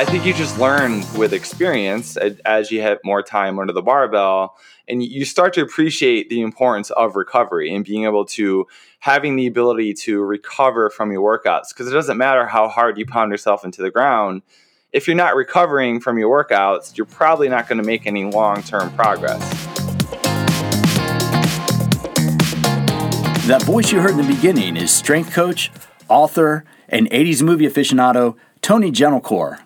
I think you just learn with experience as you have more time under the barbell and you start to appreciate the importance of recovery and being able to having the ability to recover from your workouts because it doesn't matter how hard you pound yourself into the ground if you're not recovering from your workouts you're probably not going to make any long-term progress. That voice you heard in the beginning is strength coach author and 80s movie aficionado tony gentilcore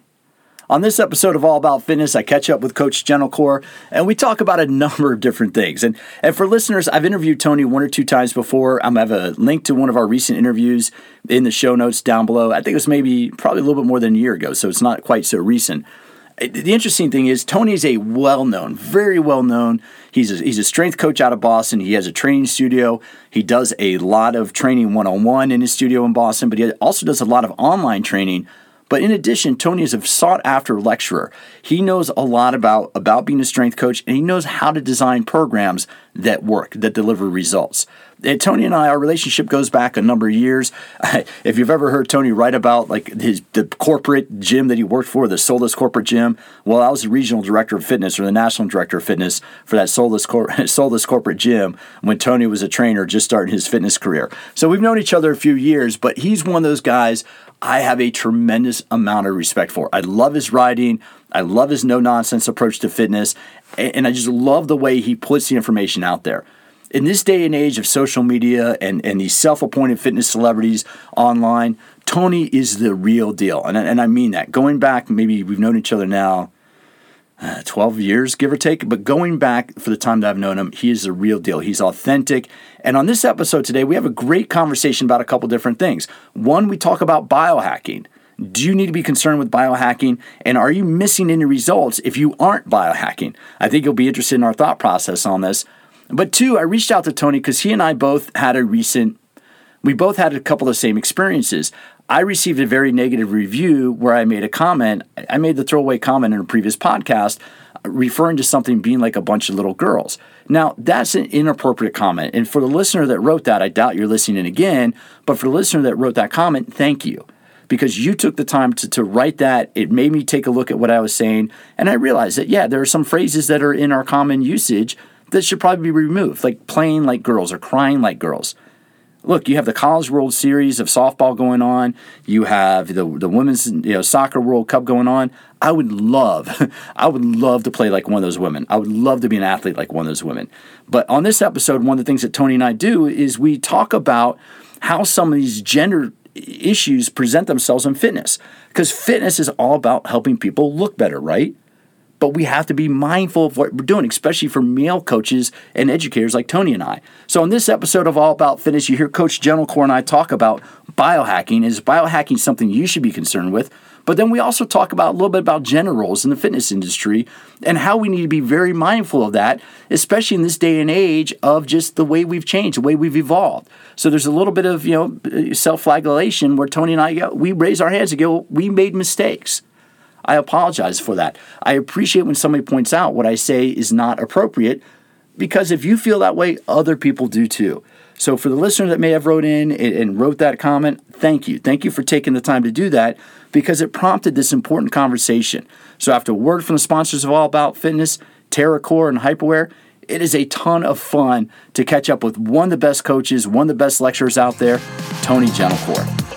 on this episode of All About Fitness, I catch up with Coach Gentilcore and we talk about a number of different things. And, and for listeners, I've interviewed Tony one or two times before. I'm, have a link to one of our recent interviews in the show notes down below. I think it was maybe probably a little bit more than a year ago, so it's not quite so recent. The interesting thing is Tony is a well-known, very well-known. He's a, he's a strength coach out of Boston. He has a training studio. He does a lot of training one-on-one in his studio in Boston, but he also does a lot of online training but in addition, Tony is a sought after lecturer. He knows a lot about, about being a strength coach and he knows how to design programs that work, that deliver results. And Tony and I, our relationship goes back a number of years. if you've ever heard Tony write about like his the corporate gym that he worked for, the Soulless corporate gym, well, I was the regional director of fitness or the national director of fitness for that Soulless, cor- Soulless corporate gym when Tony was a trainer just starting his fitness career. So we've known each other a few years, but he's one of those guys I have a tremendous amount of respect for. I love his writing. I love his no nonsense approach to fitness. And I just love the way he puts the information out there. In this day and age of social media and, and these self appointed fitness celebrities online, Tony is the real deal. And, and I mean that. Going back, maybe we've known each other now uh, 12 years, give or take. But going back for the time that I've known him, he is the real deal. He's authentic. And on this episode today, we have a great conversation about a couple different things. One, we talk about biohacking. Do you need to be concerned with biohacking? And are you missing any results if you aren't biohacking? I think you'll be interested in our thought process on this. But two, I reached out to Tony because he and I both had a recent, we both had a couple of the same experiences. I received a very negative review where I made a comment. I made the throwaway comment in a previous podcast referring to something being like a bunch of little girls. Now, that's an inappropriate comment. And for the listener that wrote that, I doubt you're listening again, but for the listener that wrote that comment, thank you. Because you took the time to, to write that. It made me take a look at what I was saying. And I realized that, yeah, there are some phrases that are in our common usage that should probably be removed, like playing like girls or crying like girls look, you have the College World Series of softball going on. You have the the women's you know soccer World Cup going on. I would love, I would love to play like one of those women. I would love to be an athlete like one of those women. But on this episode, one of the things that Tony and I do is we talk about how some of these gender issues present themselves in fitness. Because fitness is all about helping people look better, right? But we have to be mindful of what we're doing, especially for male coaches and educators like Tony and I. So, in this episode of All About Fitness, you hear Coach Gentilcore and I talk about biohacking. Is biohacking something you should be concerned with? But then we also talk about a little bit about gender roles in the fitness industry and how we need to be very mindful of that, especially in this day and age of just the way we've changed, the way we've evolved. So there's a little bit of you know self-flagellation where Tony and I we raise our hands and go, we made mistakes. I apologize for that. I appreciate when somebody points out what I say is not appropriate because if you feel that way, other people do too. So for the listener that may have wrote in and wrote that comment, thank you. Thank you for taking the time to do that because it prompted this important conversation. So after a word from the sponsors of All About Fitness, TerraCore and Hyperwear, it is a ton of fun to catch up with one of the best coaches, one of the best lecturers out there, Tony Gentilcore.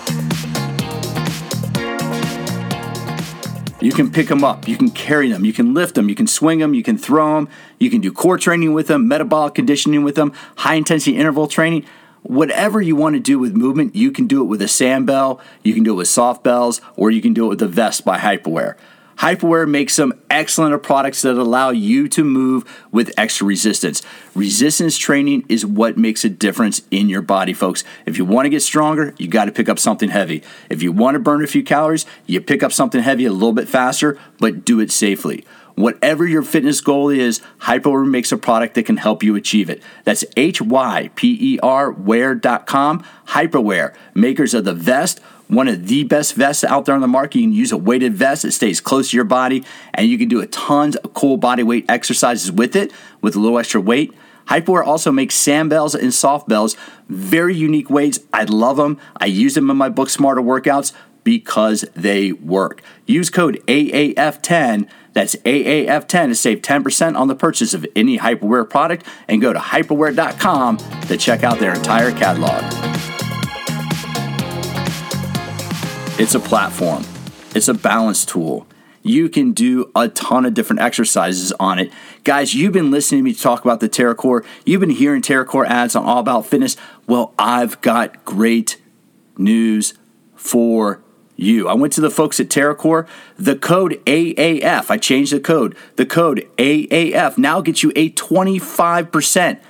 You can pick them up, you can carry them, you can lift them, you can swing them, you can throw them, you can do core training with them, metabolic conditioning with them, high intensity interval training. Whatever you want to do with movement, you can do it with a sand bell, you can do it with soft bells, or you can do it with a vest by Hyperwear. Hyperwear makes some excellent products that allow you to move with extra resistance. Resistance training is what makes a difference in your body, folks. If you want to get stronger, you got to pick up something heavy. If you want to burn a few calories, you pick up something heavy a little bit faster, but do it safely. Whatever your fitness goal is, Hyperwear makes a product that can help you achieve it. That's H Y P E R wear.com. Hyperwear, makers of the vest one of the best vests out there on the market. You can use a weighted vest that stays close to your body, and you can do a tons of cool body weight exercises with it with a little extra weight. Hyperwear also makes sand bells and soft bells, very unique weights. I love them. I use them in my book Smarter Workouts because they work. Use code AAF10, that's AAF10 to save 10% on the purchase of any Hyperwear product and go to hyperwear.com to check out their entire catalog. It's a platform, it's a balance tool. You can do a ton of different exercises on it. Guys, you've been listening to me talk about the TerraCore. You've been hearing TerraCore ads on All About Fitness. Well, I've got great news for you. I went to the folks at TerraCore. The code AAF, I changed the code. The code AAF now gets you a 25%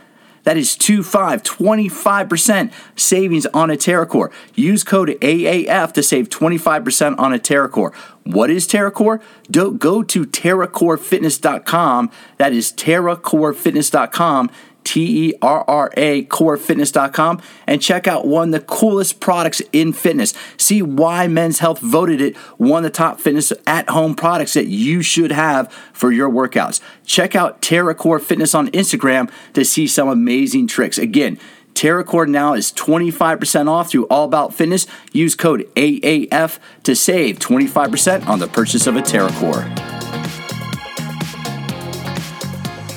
that is 25, 25% savings on a TerraCore. Use code AAF to save 25% on a TerraCore. What is TerraCore? Do, go to TerraCoreFitness.com. That is TerraCoreFitness.com T E R R A, corefitness.com, and check out one of the coolest products in fitness. See why Men's Health voted it one of the top fitness at home products that you should have for your workouts. Check out TerraCore Fitness on Instagram to see some amazing tricks. Again, TerraCore now is 25% off through All About Fitness. Use code AAF to save 25% on the purchase of a TerraCore.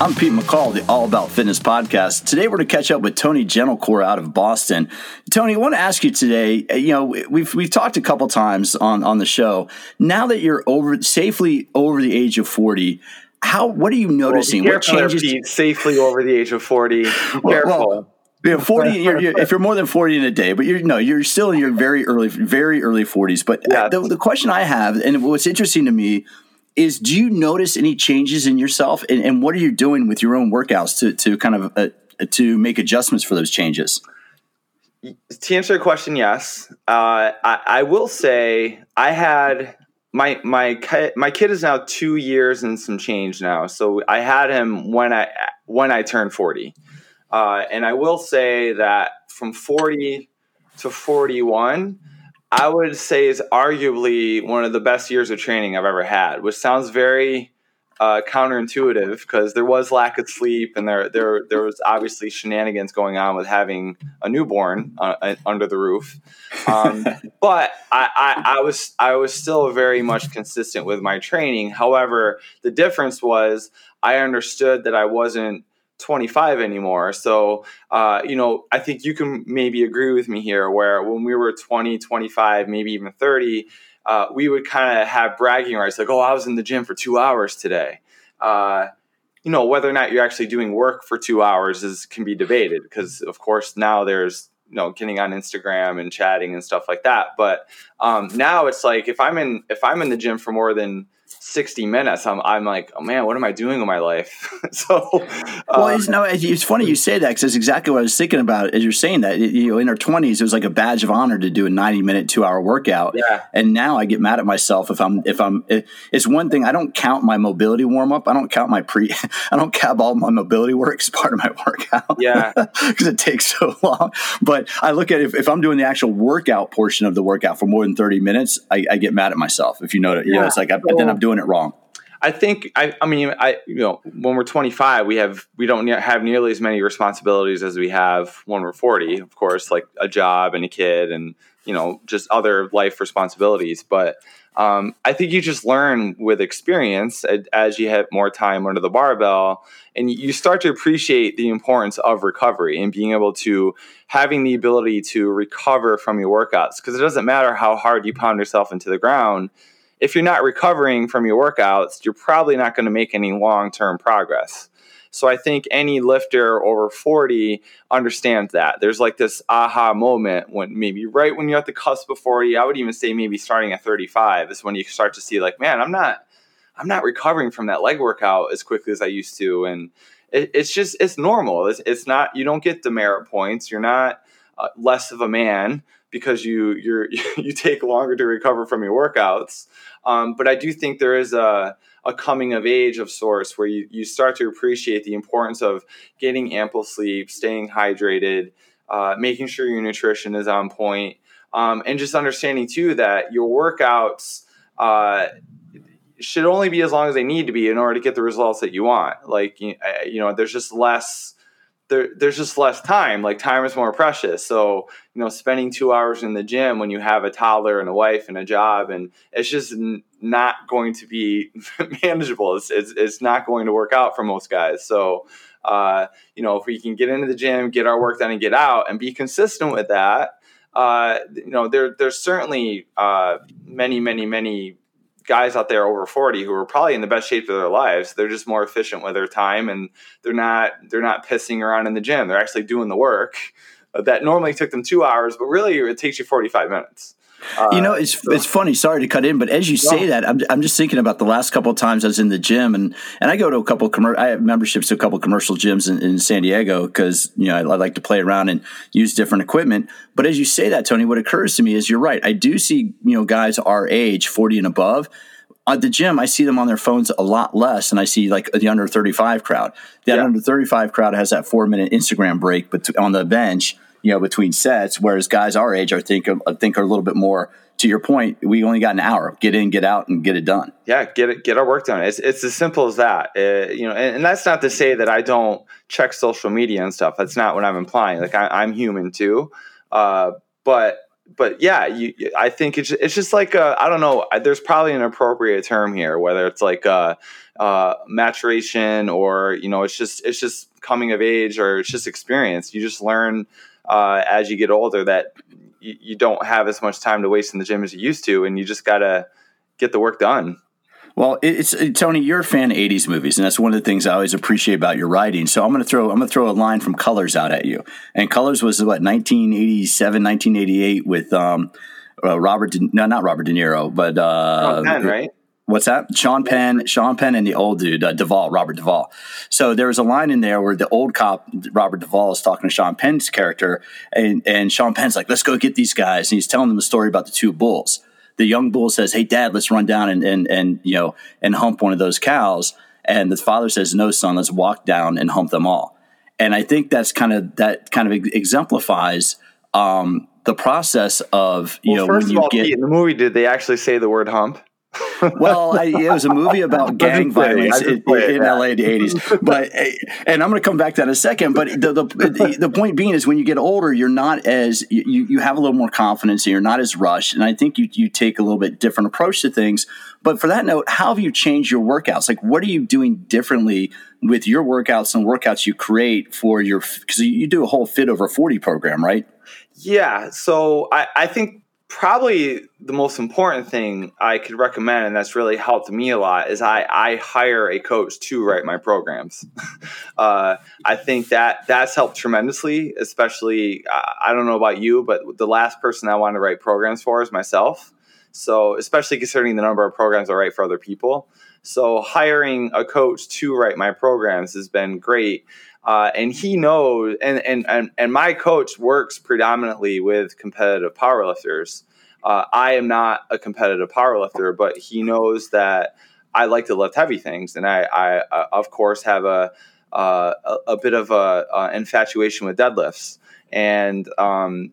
I'm Pete McCall, the All About Fitness podcast. Today we're going to catch up with Tony Gentilcore out of Boston. Tony, I want to ask you today. Uh, you know, we've we've talked a couple times on on the show. Now that you're over safely over the age of forty, how what are you noticing? Well, what changes? Pete, safely over the age of forty. Careful. Well, yeah, forty. You're, you're, if you're more than forty in a day, but you're no, you're still in your very early, very early forties. But yeah. the, the question I have, and what's interesting to me is do you notice any changes in yourself? And, and what are you doing with your own workouts to, to kind of uh, to make adjustments for those changes? To answer your question yes. Uh, I, I, will say i had my my my kid is now two years and some change now. So i had him when i when i turned 40 uh, and i will say that from 40 to 41 I would say is arguably one of the best years of training I've ever had, which sounds very uh, counterintuitive because there was lack of sleep and there there there was obviously shenanigans going on with having a newborn uh, uh under the roof. Um, but I, I, I was I was still very much consistent with my training. However, the difference was I understood that I wasn't 25 anymore. So, uh, you know, I think you can maybe agree with me here where when we were 20, 25, maybe even 30, uh, we would kind of have bragging rights like, oh, I was in the gym for two hours today. Uh, you know, whether or not you're actually doing work for two hours is can be debated because, of course, now there's you know getting on Instagram and chatting and stuff like that. But um, now it's like if I'm in if I'm in the gym for more than 60 minutes i'm, I'm like oh man what am i doing with my life? So well it's, um, no, it's funny you say that because that's exactly what i was thinking about as you're saying that you know in our 20s it was like a badge of honor to do a 90 minute two hour workout. Yeah. and now i get mad at myself if i'm if i'm it's one thing i don't count my mobility warm up i don't count my pre i don't count all my mobility work as part of my workout. Yeah. Because it takes so long. But i look at if, if i'm doing the actual workout portion of the workout for more than 30 minutes i, I get mad at myself if you know it you yeah. know it's like I, then i'm doing it wrong. I think I, I mean I you know when we're 25 we have we don't have nearly as many responsibilities as we have when we're 40 of course like a job and a kid and you know just other life responsibilities but um, I think you just learn with experience as you have more time under the barbell and you start to appreciate the importance of recovery and being able to having the ability to recover from your workouts because it doesn't matter how hard you pound yourself into the ground if you're not recovering from your workouts, you're probably not going to make any long term progress. So I think any lifter over 40 understands that. There's like this aha moment when maybe right when you're at the cusp of 40, I would even say maybe starting at 35 is when you start to see like, man, I'm not I'm not recovering from that leg workout as quickly as I used to. And it, it's just it's normal. It's, it's not you don't get demerit points. You're not uh, less of a man because you you're you take longer to recover from your workouts. Um, but I do think there is a, a coming of age of sorts where you, you start to appreciate the importance of getting ample sleep, staying hydrated, uh, making sure your nutrition is on point, um, and just understanding too that your workouts uh, should only be as long as they need to be in order to get the results that you want. Like you know, there's just less there, there's just less time. Like time is more precious. So, you know, spending two hours in the gym when you have a toddler and a wife and a job, and it's just n- not going to be manageable. It's, it's, it's not going to work out for most guys. So, uh, you know, if we can get into the gym, get our work done, and get out, and be consistent with that, uh, you know, there there's certainly uh, many, many, many guys out there over 40 who are probably in the best shape of their lives they're just more efficient with their time and they're not they're not pissing around in the gym. They're actually doing the work uh, that normally took them two hours but really it takes you 45 minutes uh, you know, it's it's funny. Sorry to cut in, but as you say that, I'm, I'm just thinking about the last couple of times I was in the gym, and and I go to a couple of commer- I have memberships to a couple of commercial gyms in, in San Diego because you know I, I, like to play around and use different equipment. But as you say that, Tony, what occurs to me is you're right. I do see you know guys our age, 40 and above. At the gym, I see them on their phones a lot less, and I see like the under 35 crowd. That yeah. under 35 crowd has that four minute Instagram break, but on the bench you know, between sets. Whereas guys our age, I think, I think are a little bit more. To your point, we only got an hour. Get in, get out, and get it done. Yeah, get it, get our work done. It's it's as simple as that. Uh, you know, and, and, that's not to say that I don't check social media and stuff. That's not what I'm implying. Like I, am human too, uh, but but yeah, you, I think it's it's just like I don't know. There's probably an appropriate term here, whether it's like uh, uh, maturation or you know, it's just it's just coming of age or it's just experience. You just learn uh, as you get older that you, you don't have as much time to waste in the gym as you used to, and you just got to get the work done. Well, it's Tony. You're a fan of '80s movies, and that's one of the things I always appreciate about your writing. So I'm going to throw I'm going to throw a line from Colors out at you. And Colors was what 1987, 1988 with um, uh, Robert. De, no, not Robert De Niro, but uh, Penn, right? What's that? Sean Penn, Sean Penn, and the old dude, uh, Duvall, Robert Duvall. So there was a line in there where the old cop, Robert Duvall, is talking to Sean Penn's character, and, and Sean Penn's like, "Let's go get these guys," and he's telling them the story about the two bulls. The young bull says, "Hey, Dad, let's run down and and and you know and hump one of those cows." And the father says, "No, son, let's walk down and hump them all." And I think that's kind of that kind of exemplifies um, the process of you well, know when you all, get in the movie. Did they actually say the word hump? Well, I, it was a movie about gang violence in, in LA in the eighties. But and I'm going to come back to that in a second. But the, the the point being is when you get older, you're not as you you have a little more confidence and you're not as rushed. And I think you you take a little bit different approach to things. But for that note, how have you changed your workouts? Like, what are you doing differently with your workouts and workouts you create for your? Because you do a whole fit over forty program, right? Yeah. So I, I think probably the most important thing I could recommend, and that's really helped me a lot, is I, I hire a coach to write my programs. uh, I think that that's helped tremendously, especially, I don't know about you, but the last person I want to write programs for is myself. So, especially considering the number of programs I write for other people. So, hiring a coach to write my programs has been great. Uh, and he knows, and, and, and, and my coach works predominantly with competitive powerlifters. Uh, I am not a competitive powerlifter, but he knows that I like to lift heavy things. And I, I uh, of course, have a, uh, a, a, bit of a, a, infatuation with deadlifts. And, um,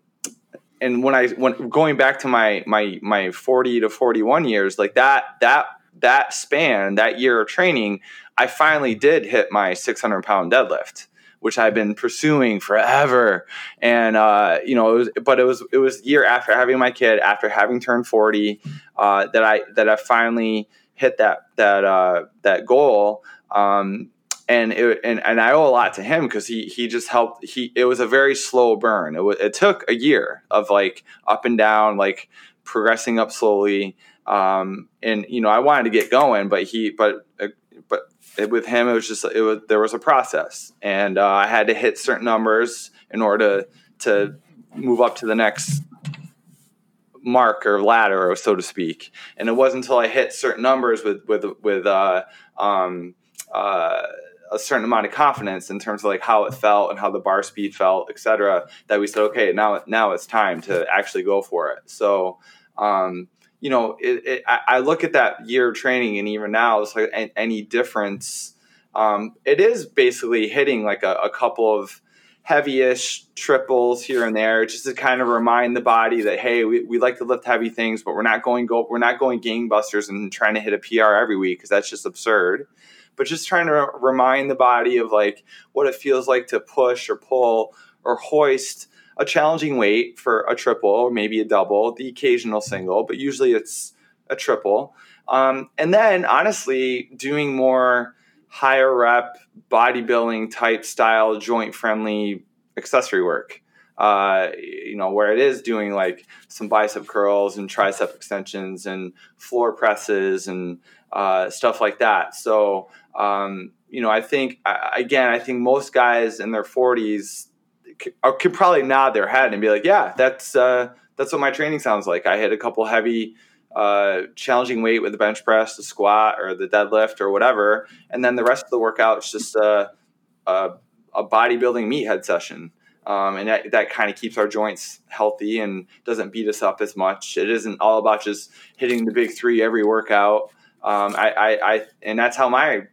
and when I when going back to my my my 40 to 41 years like that that that span that year of training I finally did hit my 600 pound deadlift, which I've been pursuing forever. And uh, you know, it was, but it was it was year after having my kid, after having turned 40, uh, that I that I finally hit that that uh, that goal. Um, and it, and and I owe a lot to him because he he just helped. He it was a very slow burn. It was, it took a year of like up and down, like progressing up slowly. Um, and you know, I wanted to get going, but he but uh, but it, with him, it was just it was there was a process, and uh, I had to hit certain numbers in order to, to move up to the next mark or ladder, so to speak. And it wasn't until I hit certain numbers with with with uh, um, uh, a certain amount of confidence in terms of like how it felt and how the bar speed felt, etc., that we said, okay, now now it's time to actually go for it. So. Um, you know, it, it, I look at that year of training, and even now, it's like any difference. Um, it is basically hitting like a, a couple of heavy-ish triples here and there, just to kind of remind the body that hey, we, we like to lift heavy things, but we're not going go we're not going gangbusters and trying to hit a PR every week because that's just absurd. but just trying to remind the body of like what it feels like to push or pull or hoist a challenging weight for a triple or maybe a double, the occasional single, but usually it's a triple. Um, and then honestly, doing more higher rep bodybuilding type style joint friendly accessory work. Uh, you know, where it is doing like some bicep curls and tricep extensions and floor presses and uh, stuff like that. So, um, you know, I think, again, I think most guys in their 40s could, probably nod their head and be like, yeah, that's, uh, that's what my training sounds like. I hit a couple heavy, uh, challenging weight with the bench press, the squat, or the deadlift, or whatever, and then the rest of the workout is just a, a, a bodybuilding meathead session. Um, and that, that kind of keeps our joints healthy and doesn't beat us up as much. It isn't all about just hitting the big three every workout. Um, I, I, I, and that's how my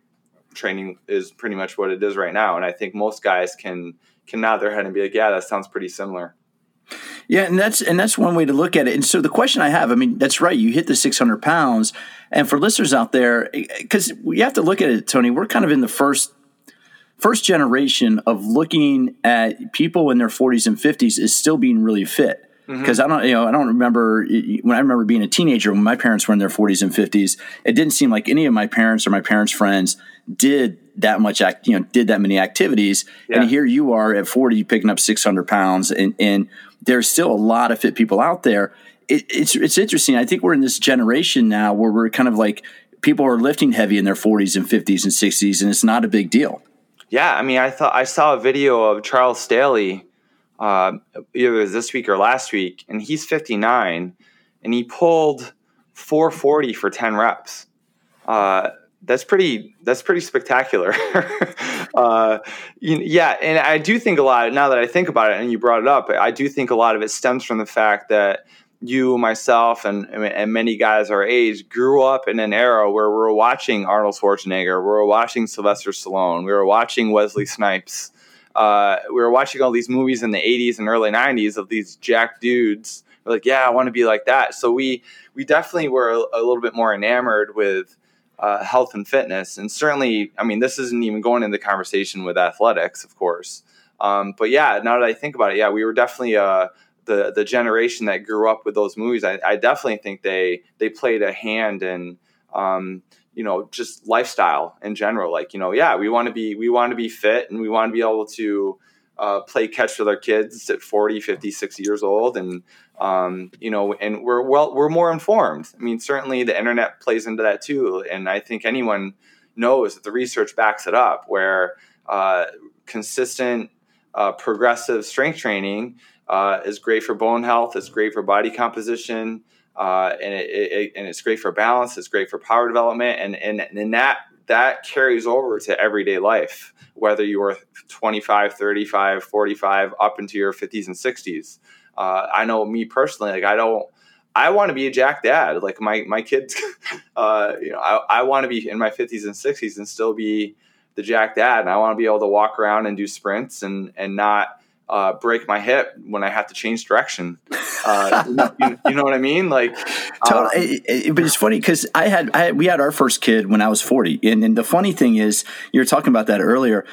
training is pretty much what it is right now. And I think most guys can can nod their head and be like, "Yeah, that sounds pretty similar." Yeah, and that's and that's one way to look at it. And so the question I have, I mean, that's right. You hit the 600 pounds, and for listeners out there, because we have to look at it, Tony. We're kind of in the first first generation of looking at people in their 40s and 50s is still being really fit. Because mm-hmm. I don't, you know, I don't remember when I remember being a teenager when my parents were in their 40s and 50s. It didn't seem like any of my parents or my parents' friends did that much, act, you know, did that many activities. Yeah. And here you are at 40, picking up 600 pounds, and, and there's still a lot of fit people out there. It, it's it's interesting. I think we're in this generation now where we're kind of like people are lifting heavy in their 40s and 50s and 60s, and it's not a big deal. Yeah, I mean, I thought I saw a video of Charles Staley uh, either this week or last week, and he's 59, and he pulled 440 for 10 reps. Uh, that's pretty. That's pretty spectacular. uh, yeah, and I do think a lot. Now that I think about it, and you brought it up, I do think a lot of it stems from the fact that you, myself, and, and many guys our age grew up in an era where we were watching Arnold Schwarzenegger, we were watching Sylvester Stallone, we were watching Wesley Snipes, uh, we were watching all these movies in the 80s and early 90s of these jack dudes. We're like, yeah, I want to be like that. So we we definitely were a, a little bit more enamored with uh, health and fitness, and certainly, I mean, this isn't even going into conversation with athletics, of course. Um, but yeah, now that I think about it, yeah, we were definitely uh, the the generation that grew up with those movies. I, I definitely think they they played a hand in um, you know just lifestyle in general like you know yeah we want to be we want to be fit and we want to be able to uh, play catch with our kids at 40 50 60 years old. And um, you know and we're well we're more informed. I mean certainly the internet plays into that too. And i think anyone knows that the research backs it up where uh, consistent uh, progressive strength training uh, is great for bone health it's great for body composition uh, and it, it, and it's great for balance. It's great for power development, and and and that that carries over to everyday life, whether you are 25, 35, 45, up into your 50s and 60s. Uh, I know me personally, like I don't. I want to be a jack dad. Like my my kids, uh, you know, I, I want to be in my 50s and 60s and still be the jack dad, and I want to be able to walk around and do sprints and and not uh, break my hip when I have to change direction. Uh, you, you, know what I mean? Like, totally. Um, but it's funny because I had, I had, we had our first kid when I was forty, and, and the funny thing is, you were talking about that earlier.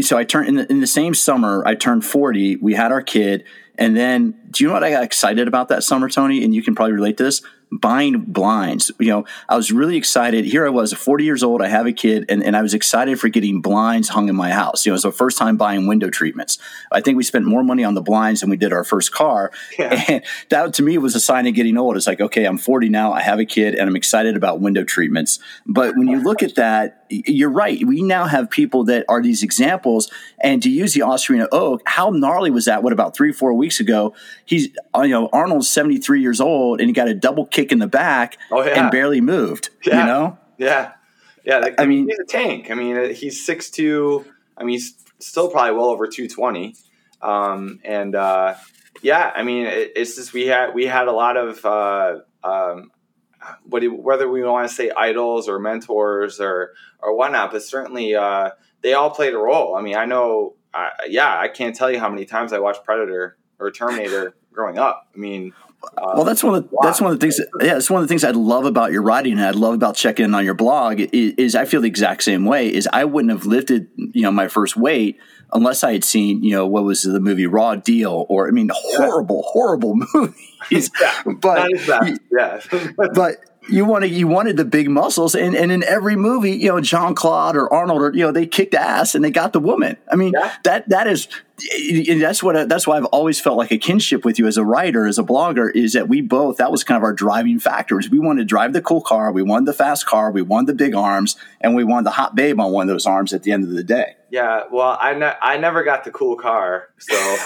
So I turned in the, in the same summer. I turned forty. We had our kid, and then do you know what I got excited about that summer, Tony? And you can probably relate to this buying blinds. You know, I was really excited. Here I was, 40 years old. I have a kid, and, and I was excited for getting blinds hung in my house. You know, it was the first time buying window treatments. I think we spent more money on the blinds than we did our first car. Yeah. And that to me was a sign of getting old. It's like, okay, I'm 40 now. I have a kid, and I'm excited about window treatments. But when you look at that, you're right. We now have people that are these examples. And to use the Austrian oak, how gnarly was that? What about three, four weeks ago? He's, you know, Arnold's 73 years old, and he got a double kick in the back oh, yeah. and barely moved. Yeah. You know? Yeah. Yeah. Like, I mean, he's a tank. I mean, uh, he's 6'2. I mean, he's still probably well over 220. Um, and, uh, yeah, I mean, it, it's just, we had, we had a lot of, uh, um, whether we want to say idols or mentors or, or whatnot, but certainly, uh, they all played a role. I mean, I know, yeah, I can't tell you how many times I watched Predator or Terminator growing up. I mean, uh, well, that's one of the, that's one of the things. That, yeah, it's one of the things I love about your writing, and I love about checking in on your blog. Is, is, I feel the exact same way. Is I wouldn't have lifted you know my first weight unless I had seen you know what was the movie Raw Deal, or I mean, horrible, horrible movies. yeah, but yeah, but you wanted you wanted the big muscles, and, and in every movie, you know, Jean Claude or Arnold, or you know, they kicked ass and they got the woman. I mean, yeah. that that is that's what that's why I've always felt like a kinship with you as a writer, as a blogger, is that we both that was kind of our driving factors. We wanted to drive the cool car, we wanted the fast car, we wanted the big arms, and we wanted the hot babe on one of those arms at the end of the day. Yeah, well, I ne- I never got the cool car, so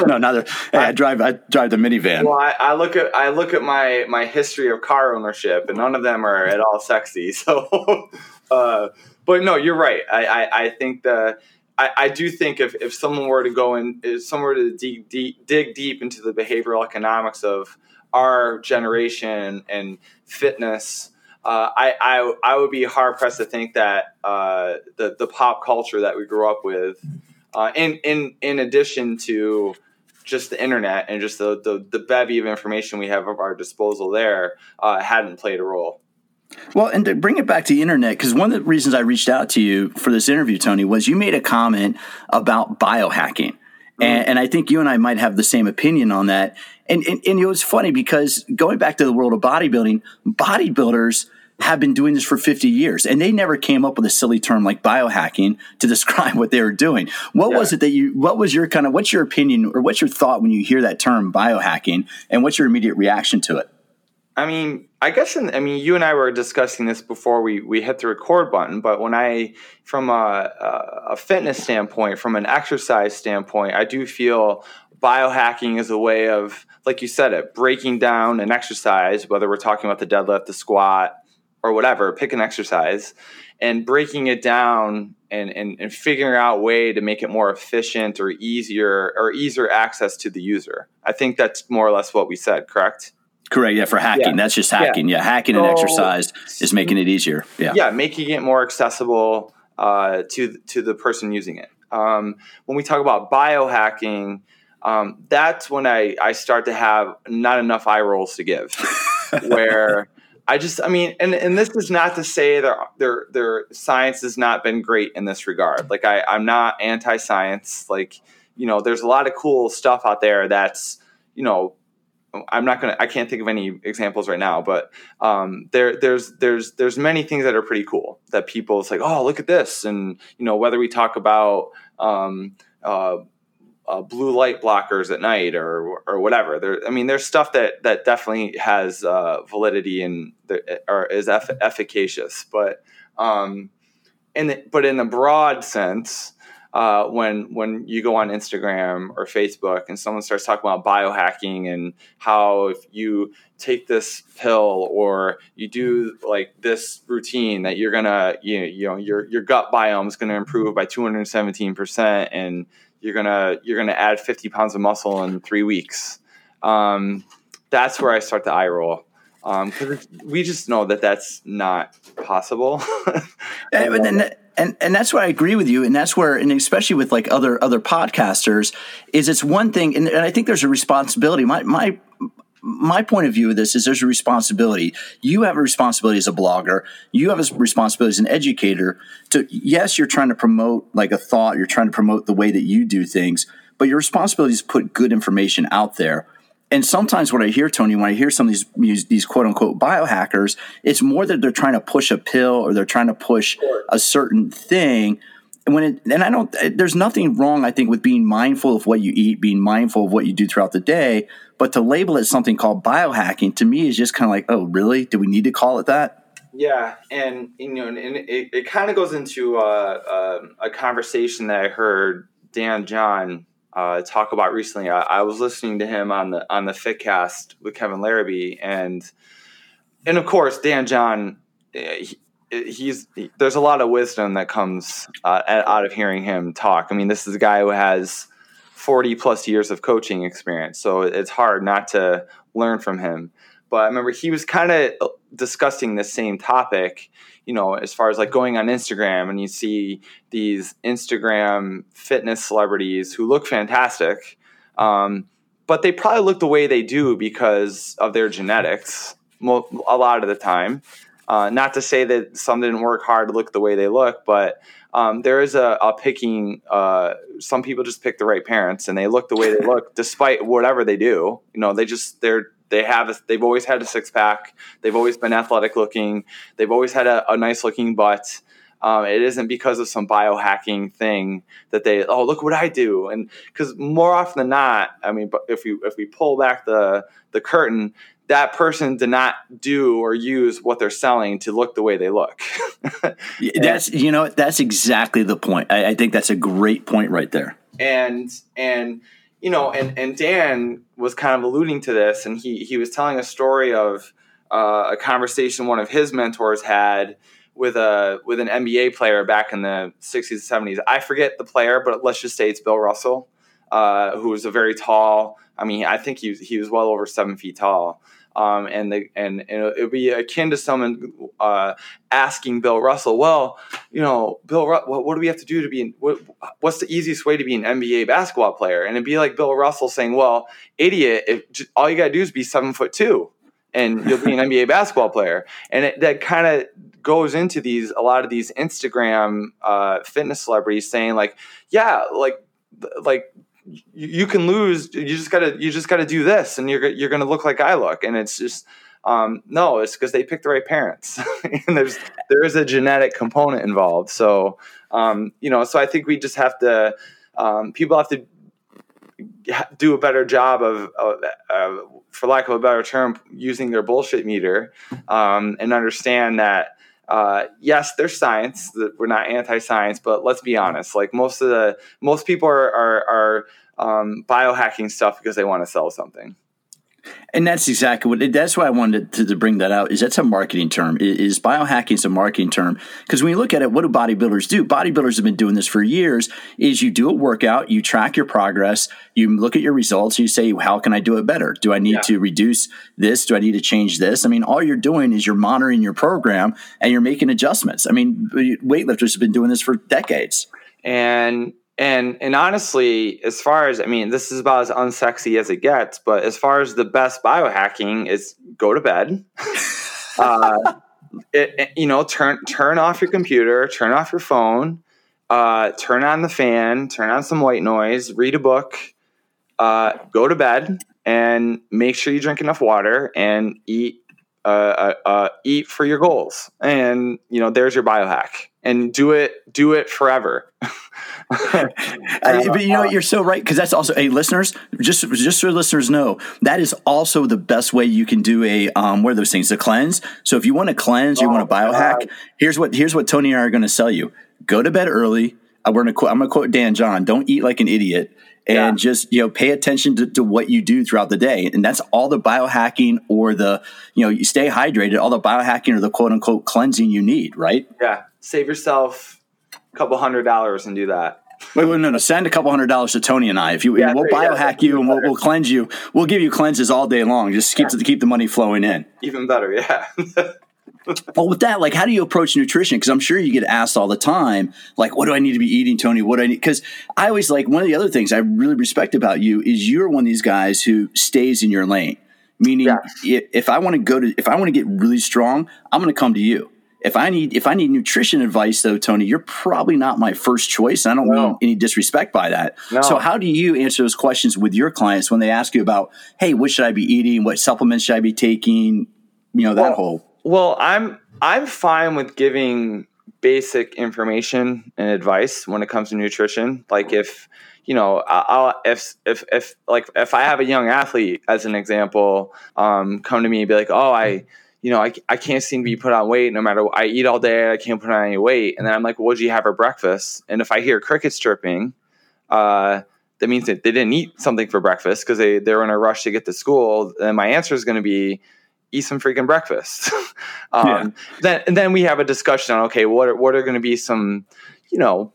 no, neither. Hey, I drive I drive the minivan. Well, I, I, look at I look at my my history of car ownership, and none of them are at all sexy. So, uh, but no, you're right. I I, I think the I, I, do think if, if someone were to go in, if someone were to dig deep, dig deep into the behavioral economics of our generation and fitness uh, I, I I would be hard pressed to think that uh, the the pop culture that we grew up with, uh, in in in addition to just the internet and just the, the, the bevy of information we have at our disposal there, uh, hadn't played a role. Well, and to bring it back to the internet, because one of the reasons I reached out to you for this interview, Tony, was you made a comment about biohacking. Mm-hmm. And, and, I think you and I might have the same opinion on that. And, and, and it was funny because going back to the world of bodybuilding, bodybuilders have been doing this for 50 years and they never came up with a silly term like biohacking to describe what they were doing. What yeah. was it that you, what was your kind of, what's your opinion or what's your thought when you hear that term biohacking and what's your immediate reaction to it? I mean, I guess, in, I mean, you and I were discussing this before we, we hit the record button, but when I, from a, a fitness standpoint, from an exercise standpoint, I do feel biohacking is a way of, like you said, it breaking down an exercise, whether we're talking about the deadlift, the squat, or whatever, pick an exercise, and breaking it down and, and, and figuring out a way to make it more efficient or easier or easier access to the user. I think that's more or less what we said, correct? Correct. Yeah, for hacking. Yeah. That's just hacking. Yeah, yeah hacking so, an exercise is making it easier. Yeah. Yeah, making it more accessible uh, to to the person using it. Um, when we talk about biohacking, um, that's when I, I start to have not enough eye rolls to give. where I just, I mean, and, and this is not to say their their their science has not been great in this regard. Like I, I'm not anti-science. Like you know, there's a lot of cool stuff out there that's you know, I'm not gonna, I can't think of any examples right now, but um, there there's there's there's many things that are pretty cool that people it's like, oh, look at this, and you know, whether we talk about um, uh, uh, blue light blockers at night or or whatever. There, I mean, there's stuff that that definitely has uh, validity and or is eff- efficacious, but um, in the, but in a broad sense, uh, when when you go on Instagram or Facebook and someone starts talking about biohacking and how if you take this pill or you do like this routine that you're gonna you know, you know your your gut biome is gonna improve by 217 percent and you're gonna you're gonna add 50 pounds of muscle in three weeks. Um, that's where I start the eye roll because um, we just know that that's not possible. and, and, and, and that's why I agree with you, and that's where, and especially with like other other podcasters, is it's one thing, and, and I think there's a responsibility. My my my point of view of this is there's a responsibility. You have a responsibility as a blogger. You have a responsibility as an educator to, yes, you're trying to promote like a thought, you're trying to promote the way that you do things, but your responsibility is to put good information out there. And sometimes what I hear, Tony, when I hear some of these these quote unquote biohackers, it's more that they're trying to push a pill or they're trying to push a certain thing when it, and I don't, there's nothing wrong, I think, with being mindful of what you eat, being mindful of what you do throughout the day. But to label it something called biohacking to me is just kind of like, oh, really? Do we need to call it that? Yeah, and you know, and it, it kind of goes into uh, uh, a conversation that I heard Dan John uh, talk about recently. I, I, was listening to him on the on the Fitcast with Kevin Larrabee, and and of course Dan John, eh, he, he's there's a lot of wisdom that comes uh, out of hearing him talk. I mean, this is a guy who has 40 plus years of coaching experience, so it's hard not to learn from him. But I remember he was kind of discussing the same topic, you know, as far as like going on Instagram and you see these Instagram fitness celebrities who look fantastic, um, but they probably look the way they do because of their genetics a lot of the time. Uh, not to say that some didn't work hard to look the way they look, but um, there is a, a picking. Uh, some people just pick the right parents and they look the way they look, despite whatever they do. You know, they just they're they have a, they've always had a six pack. They've always been athletic looking. They've always had a, a nice looking butt. Um, it isn't because of some biohacking thing that they oh look what I do and because more often than not I mean but if we if we pull back the the curtain that person did not do or use what they're selling to look the way they look. that's you know that's exactly the point. I, I, think that's a great point right there. And and you know and and Dan was kind of alluding to this, and he he was telling a story of uh, a conversation one of his mentors had with a with an NBA player back in the 60s and 70s. I forget the player, but let's just say it's Bill Russell, uh, who was a very tall. I mean, I think he was, he was well over seven feet tall. Um, and the and, and it would be akin to someone uh, asking Bill Russell, well, you know, Bill, what, what do we have to do to be? What, what's the easiest way to be an NBA basketball player? And it'd be like Bill Russell saying, well, idiot, if, all you got to do is be seven foot two, and you'll be an NBA basketball player. And it, that kind of goes into these a lot of these Instagram uh, fitness celebrities saying like, yeah, like like you can lose. You just gotta you just gotta do this, and you're you're gonna look like I look. And it's just um, no, it's because they picked the right parents, and there's there is a genetic component involved. So um, you know, so I think we just have to um, people have to do a better job of, of for lack of a better term, using their bullshit meter um, and understand that. Uh, yes, there's science. We're not anti-science, but let's be honest. Like most of the most people are are, are um, biohacking stuff because they want to sell something. And that's exactly what. That's why I wanted to, to, bring that out. Is that's a marketing term? Is biohacking is a marketing term? Because when you look at it, what do bodybuilders do? Bodybuilders have been doing this for years. Is you do a workout, you track your progress, you look at your results, you say, "How can I do it better? Do I need yeah. to reduce this? Do I need to change this?" I mean, all you're doing is you're monitoring your program and you're making adjustments. I mean, weightlifters have been doing this for decades. And and and honestly, as far as I mean, this is about as unsexy as it gets. But as far as the best biohacking is, go to bed. uh, it, it, you know, turn turn off your computer, turn off your phone, uh, turn on the fan, turn on some white noise, read a book, uh, go to bed, and make sure you drink enough water and eat uh, uh, uh, eat for your goals. And you know, there's your biohack, and do it do it forever. but you know what? You're so right because that's also, hey, listeners, just just so listeners know, that is also the best way you can do a um, what are those things? A cleanse. So if you want to cleanse, you oh, want to biohack. God. Here's what here's what Tony and I are going to sell you: go to bed early. We're gonna quote, I'm going to quote Dan John. Don't eat like an idiot. And yeah. just you know, pay attention to, to what you do throughout the day, and that's all the biohacking or the you know, you stay hydrated. All the biohacking or the quote unquote cleansing you need, right? Yeah, save yourself a couple hundred dollars and do that. Wait, wait, no, no. Send a couple hundred dollars to Tony and I. If you, yeah, we'll biohack you and we'll, we'll, cleanse you. We'll give you cleanses all day long. Just keep yeah. to keep the money flowing in. Even better, yeah. well, with that, like, how do you approach nutrition? Because I'm sure you get asked all the time, like, what do I need to be eating, Tony? What do I need? Because I always like one of the other things I really respect about you is you're one of these guys who stays in your lane. Meaning, yeah. if I want to go to, if I want to get really strong, I'm going to come to you if I need if I need nutrition advice though, Tony, you're probably not my first choice. I don't no. mean any disrespect by that. No. So how do you answer those questions with your clients when they ask you about, hey, what should I be eating? What supplements should I be taking? You know, that well, whole Well, I'm I'm fine with giving basic information and advice when it comes to nutrition. Like if you know, I'll if if if like if I have a young athlete as an example, um, come to me and be like, oh, I you know, I, I can't seem to be put on weight no matter what. I eat all day. I can't put on any weight. And then I'm like, well, what did you have for breakfast? And if I hear crickets chirping, uh, that means that they didn't eat something for breakfast because they, they were in a rush to get to school. And my answer is going to be, eat some freaking breakfast. um, yeah. Then and then we have a discussion on okay, what are, what are going to be some, you know,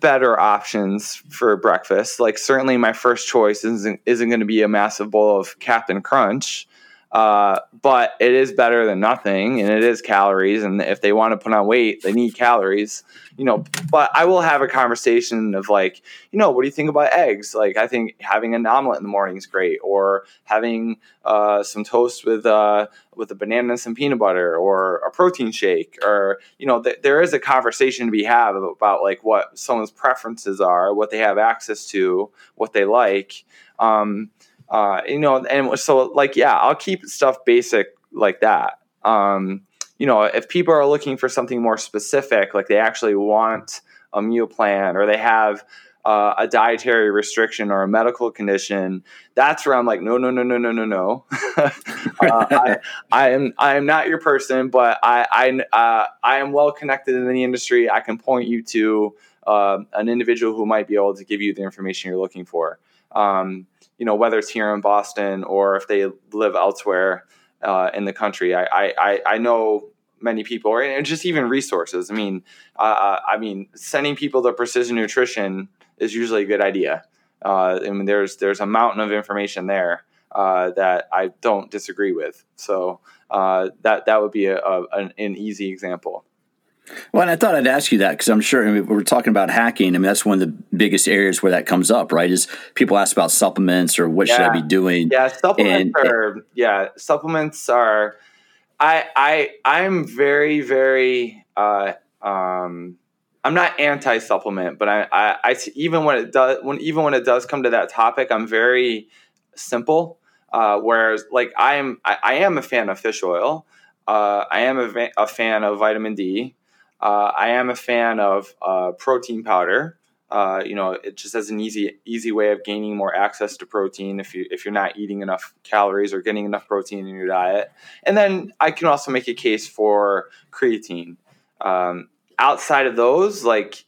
better options for breakfast? Like certainly my first choice isn't isn't going to be a massive bowl of Captain Crunch Uh, but it is better than nothing, and it is calories. And if they want to put on weight, they need calories, you know. But I will have a conversation of like, you know, what do you think about eggs? Like, I think having an omelet in the morning is great, or having uh, some toast with uh, with a banana and some peanut butter, or a protein shake, or you know, th- there is a conversation to be had about like what someone's preferences are, what they have access to, what they like. Um, uh, you know, and so like, yeah, I'll keep stuff basic like that. Um, you know, if people are looking for something more specific, like they actually want a meal plan or they have uh, a dietary restriction or a medical condition, that's where I'm like, no, no, no, no, no, no, no. uh, I, I, am I am not your person, but I I uh, I am well connected in the industry. I can point you to uh, an individual who might be able to give you the information you're looking for. Um, you know, whether it's here in Boston or if they live elsewhere uh, in the country. I, I, I know many people, and just even resources. I mean, uh, uh, I mean, sending people to precision nutrition is usually a good idea. Uh, I mean, there's there's a mountain of information there uh, that I don't disagree with. So uh, that that would be a, a, an, an easy example. Well, and I thought I'd ask you that because I'm sure I mean, we're talking about hacking. I mean, that's one of the biggest areas where that comes up, right? Is people ask about supplements or what yeah. should I be doing? Yeah, supplements and, are. Yeah, supplements are. I I I'm very very. Uh, um, I'm not anti supplement, but I, I I even when it does when even when it does come to that topic, I'm very simple. Uh, whereas, like I am I, I am a fan of fish oil. Uh, I am a, va- a, fan of vitamin D. Uh, I am a fan of uh, protein powder. Uh, you know, it just has an easy easy way of gaining more access to protein if you if you're not eating enough calories or getting enough protein in your diet. And then I can also make a case for creatine. Um, outside of those, like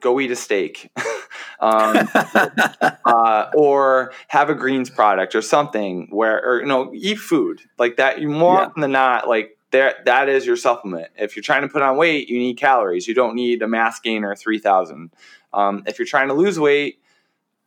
go eat a steak. um, uh, or have a greens product or something where, or, you know, eat food like that. You more yeah. often than not, like there that is your supplement. If you're trying to put on weight, you need calories. You don't need a mass gainer three thousand. Um, if you're trying to lose weight,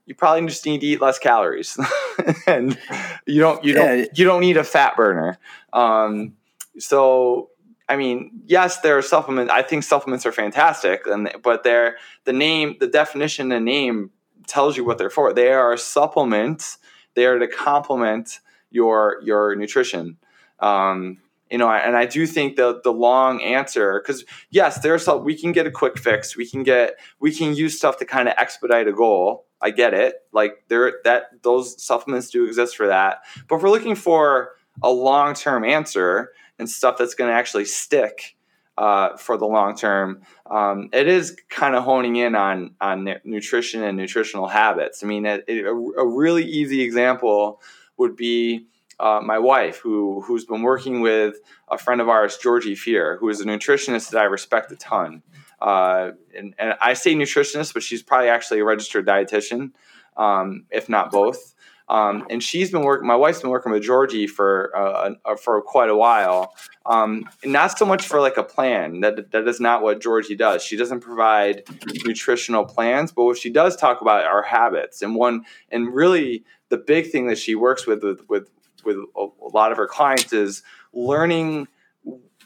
you probably just need to eat less calories, and you don't you don't yeah. you don't need a fat burner. Um, so I mean, yes, there are supplements. I think supplements are fantastic, and but they're the name, the definition, the name tells you what they're for. They are supplements. They are to complement your your nutrition. Um, you know, and I do think the the long answer because yes, there's some, we can get a quick fix. We can get we can use stuff to kind of expedite a goal. I get it. Like there that those supplements do exist for that. But if we're looking for a long term answer and stuff that's going to actually stick uh, for the long term, um, it is kind of honing in on on nutrition and nutritional habits. I mean, it, it, a, a really easy example would be uh, my wife, who who's been working with a friend of ours, Georgie Fear, who is a nutritionist that I respect a ton. Uh, and, and, I say nutritionist, but she's probably actually a registered dietitian, um, if not both. Um, and she's been working. My wife's been working with Georgie for uh, uh, for quite a while, um, not so much for like a plan. That that is not what Georgie does. She doesn't provide nutritional plans, but what she does talk about are habits. And one, and really, the big thing that she works with with, with with a, a lot of our clients is learning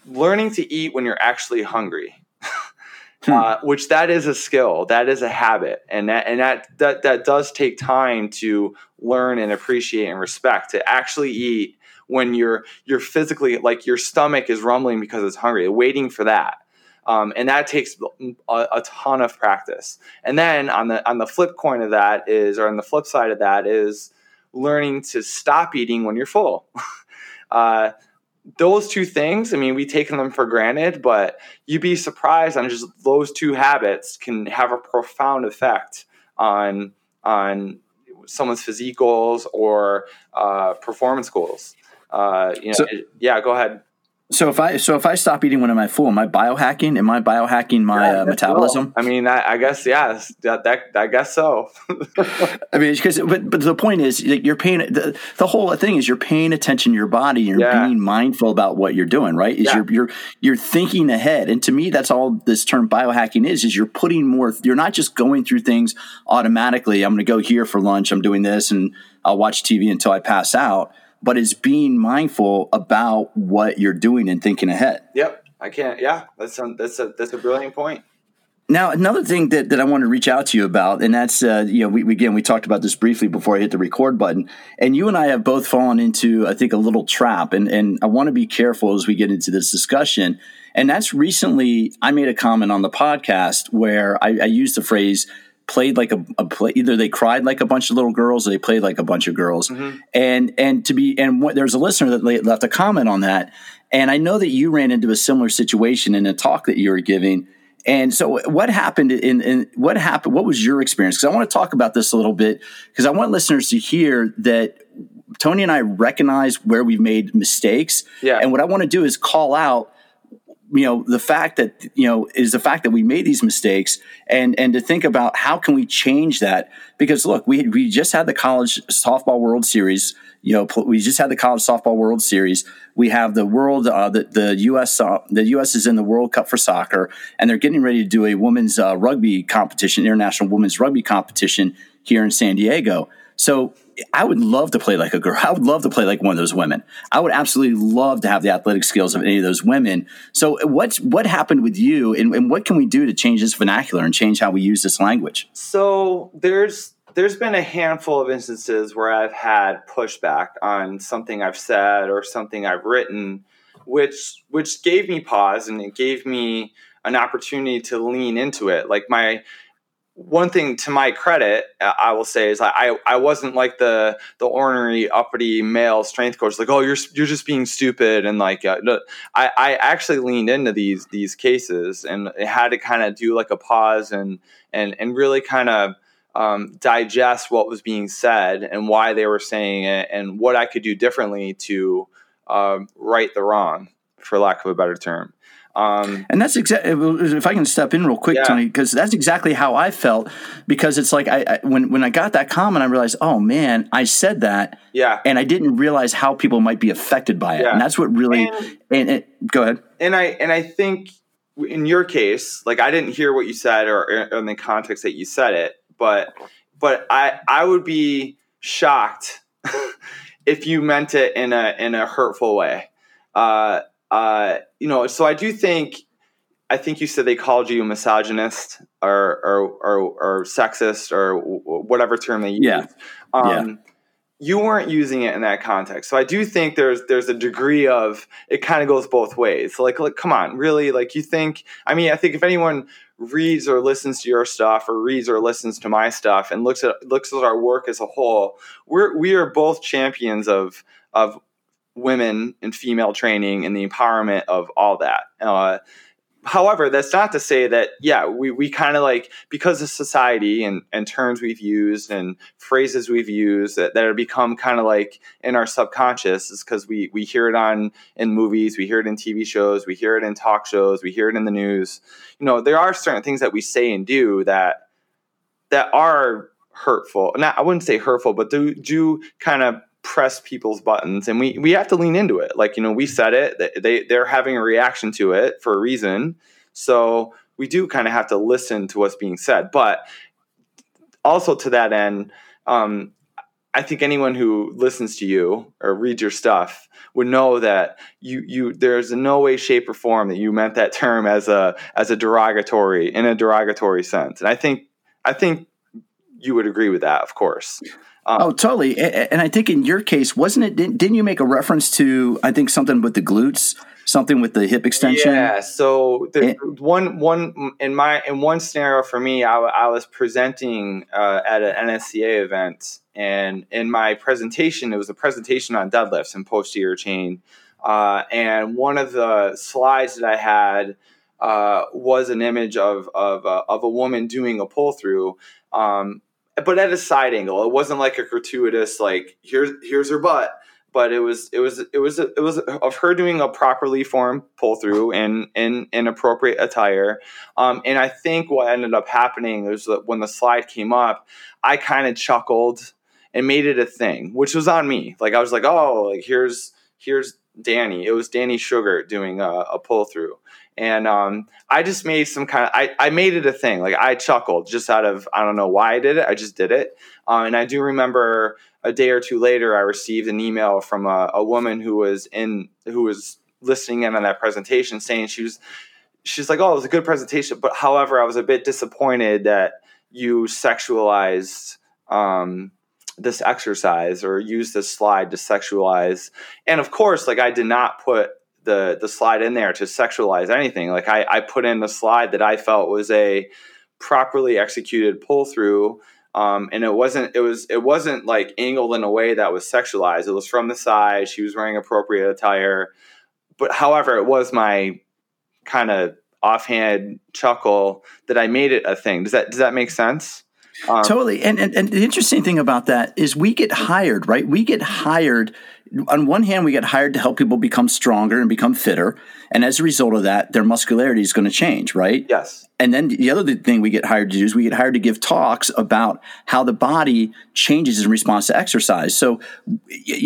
learning to eat when you're actually hungry. Hmm. Uh, which that is a skill, that is a habit, and that and that, that that does take time to learn and appreciate and respect. To actually eat when you're you're physically like your stomach is rumbling because it's hungry, waiting for that. Um, and that takes a, a, ton of practice. And then on the on the flip coin of that is, or on the flip side of that is learning to stop eating when you're full. uh, those two things, I mean, we take them for granted, but you'd be surprised on just those two habits can have a profound effect on on someone's physique goals or uh, performance goals. Uh, you know, so, it, yeah, go ahead. So if I so if I stop eating when am I full? Am I biohacking? Am I biohacking my yeah, uh, metabolism? I mean, I, I, guess yes. That, that I guess so. I mean, because but but the point is, you're paying the, the whole thing is you're paying attention to your body. You're yeah. being mindful about what you're doing. Right? Is yeah. you're you're you're thinking ahead. And to me, that's all this term biohacking is. Is you're putting more. You're not just going through things automatically. I'm going to go here for lunch. I'm doing this, and I'll watch TV until I pass out but it's being mindful about what you're doing and thinking ahead. Yep. I can't. Yeah, that's a, that's a that's a brilliant point. Now, another thing that, that I want to reach out to you about, and that's, uh, you know, we, again, we talked about this briefly before I hit the record button, and you and I have both fallen into, I think, a little trap, and, and I want to be careful as we get into this discussion. And that's recently, I made a comment on the podcast where I, I used the phrase, played like a, a, play either they cried like a bunch of little girls or they played like a bunch of girls mm-hmm. and and to be and what, there's a listener that left a comment on that and i know that you ran into a similar situation in a talk that you were giving and so, what happened in, in what happened? What was your experience? Because I want to talk about this a little bit because I want listeners to hear that Tony and I recognize where we've made mistakes. Yeah. And what I want to do is call out you know the fact that you know is the fact that we made these mistakes and and to think about how can we change that. Because look we we just had the college softball world series you know we just had the college softball world series. We have the world uh, the, the us uh, the us is in the world cup for soccer and they're getting ready to do a women's uh, rugby competition international women's rugby competition here in san diego. So I would love to play like a girl. I would love to play like one of those women. I would absolutely love to have the athletic skills of any of those women. So what's what happened with you and, and what can we do to change this vernacular and change how we use this language? So there's there's been a handful of instances where I've had pushback on something I've said or something I've written, which which gave me pause and it gave me an opportunity to lean into it. Like my one thing to my credit, uh, I will say is I I wasn't like the the ornery uppity male strength coach like oh you're you're just being stupid and like uh, I I actually leaned into these these cases and had to kind of do like a pause and and and really kind of um, digest what was being said and why they were saying it and what I could do differently to um, right the wrong for lack of a better term. Um, and that's exactly if I can step in real quick, yeah. Tony, because that's exactly how I felt. Because it's like I, I, when when I got that comment, I realized, oh man, I said that, yeah, and I didn't realize how people might be affected by it, yeah. and that's what really. And, and it, go ahead. And I and I think in your case, like I didn't hear what you said or, or in the context that you said it, but but I I would be shocked if you meant it in a in a hurtful way. Uh, uh, you know, so I do think, I think you said they called you a misogynist or or or, or sexist or whatever term they used. Yeah. Um, yeah. You weren't using it in that context, so I do think there's there's a degree of it kind of goes both ways. Like, like, come on, really? Like, you think? I mean, I think if anyone reads or listens to your stuff or reads or listens to my stuff and looks at looks at our work as a whole, we're we are both champions of of women and female training and the empowerment of all that. Uh, however, that's not to say that, yeah, we, we kind of like, because of society and, and terms we've used and phrases we've used that, that have become kind of like in our subconscious is because we, we hear it on in movies, we hear it in TV shows, we hear it in talk shows, we hear it in the news. You know, there are certain things that we say and do that that are hurtful. Not I wouldn't say hurtful, but do do kind of press people's buttons and we we have to lean into it. Like you know we said it they they're having a reaction to it for a reason. So we do kind of have to listen to what's being said. But also to that end um, i think anyone who listens to you or reads your stuff would know that you you there's no way shape or form that you meant that term as a as a derogatory in a derogatory sense. And i think i think you would agree with that of course um, oh, totally. And I think in your case, wasn't it? Didn't you make a reference to? I think something with the glutes, something with the hip extension. Yeah. So the and, one one in my in one scenario for me, I, I was presenting uh, at an NSCA event, and in my presentation, it was a presentation on deadlifts and posterior chain. Uh, and one of the slides that I had uh, was an image of of, uh, of a woman doing a pull through. Um, but at a side angle. It wasn't like a gratuitous like here's here's her butt, but it was it was it was it was of her doing a properly formed pull through in in in appropriate attire. Um, and I think what ended up happening was that when the slide came up, I kind of chuckled and made it a thing, which was on me. Like I was like, oh, like here's here's Dani. It was Dani Shugart doing a, a pull through and um, I just made some kind of I, I made it a thing. Like I chuckled just out of I don't know why I did it. I just did it. Uh, and I do remember a day or two later, I received an email from a, a woman who was in who was listening in on that presentation, saying she was she's like, "Oh, it was a good presentation," but however, I was a bit disappointed that you sexualized um, this exercise or used this slide to sexualize. And of course, like I did not put the the slide in there to sexualize anything. Like I, I put in the slide that I felt was a properly executed pull through um, and it wasn't it was it wasn't like angled in a way that was sexualized. It was from the side. She was wearing appropriate attire, but however, it was my kind of offhand chuckle that I made it a thing. Does that does that make sense? Um, totally. And, and and the interesting thing about that is we get hired, right? We get hired on one hand, we get hired to help people become stronger and become fitter. And as a result of that, their muscularity is going to change, right? Yes. And then the other thing we get hired to do is we get hired to give talks about how the body changes in response to exercise. So,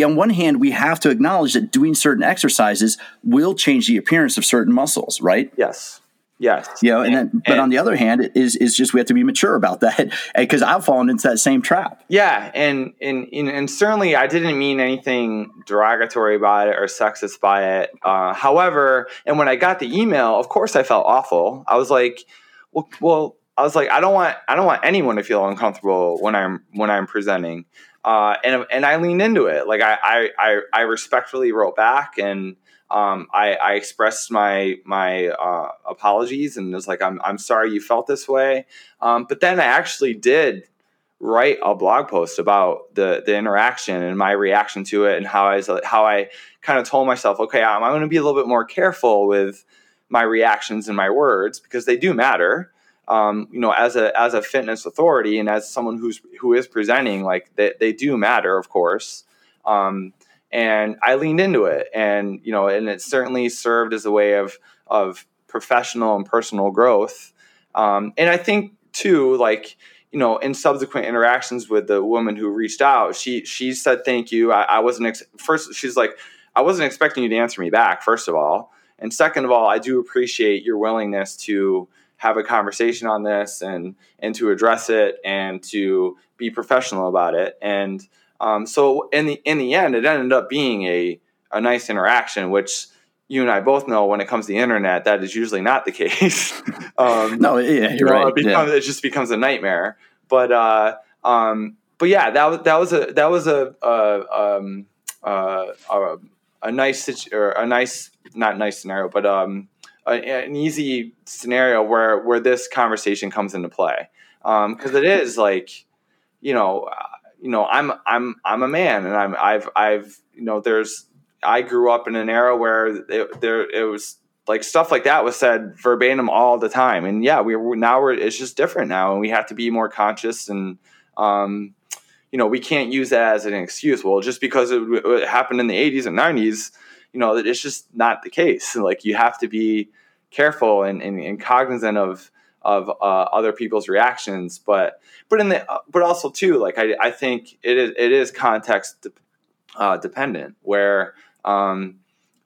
on one hand, we have to acknowledge that doing certain exercises will change the appearance of certain muscles, right? Yes. Yes. You know, and, and then, but and, on the other hand, is is just we have to be mature about that because I've fallen into that same trap. Yeah, and, and and certainly I didn't mean anything derogatory by it or sexist by it. Uh, however, and when I got the email, of course I felt awful. I was like, well, well, I was like, I don't want I don't want anyone to feel uncomfortable when I'm when I'm presenting. Uh, and and I leaned into it. Like I I I respectfully wrote back and um, I, I, expressed my my uh, apologies and was like, I'm, I'm sorry you felt this way. Um, but then I actually did write a blog post about the the interaction and my reaction to it and how I was, how I kind of told myself, okay, I'm, I'm going to be a little bit more careful with my reactions and my words because they do matter. Um, you know, as a as a fitness authority and as someone who's who is presenting, like they, they do matter, of course. Um, and I leaned into it, and you know, and it certainly served as a way of of professional and personal growth. Um, and I think too, like you know, in subsequent interactions with the woman who reached out, she she said thank you. I, I wasn't ex- first. She's like, I wasn't expecting you to answer me back. First of all, and second of all, I do appreciate your willingness to have a conversation on this and and to address it and to be professional about it. And um, so in the in the end, it ended up being a a nice interaction, which you and I both know when it comes to the internet, that is usually not the case. um, no, yeah, you're right. It, becomes, yeah. it just becomes a nightmare. But uh, um, but yeah, that was that was a that was a a, um, uh, a, a nice situ- or a nice not nice scenario, but um, a, an easy scenario where where this conversation comes into play because um, it is like you know you know, I'm I'm I'm a man, and I'm I've I've you know, there's I grew up in an era where it, there it was like stuff like that was said verbatim all the time, and yeah, we now we're it's just different now, and we have to be more conscious and. Um, you know, we can't use that as an excuse. Well, just because it, it happened in the 80s and 90s, you know, it's just not the case. Like you have to be careful and, and, and cognizant of of uh, other people's reactions but but in the but also too like i, I think it is it is context de- uh, dependent where um,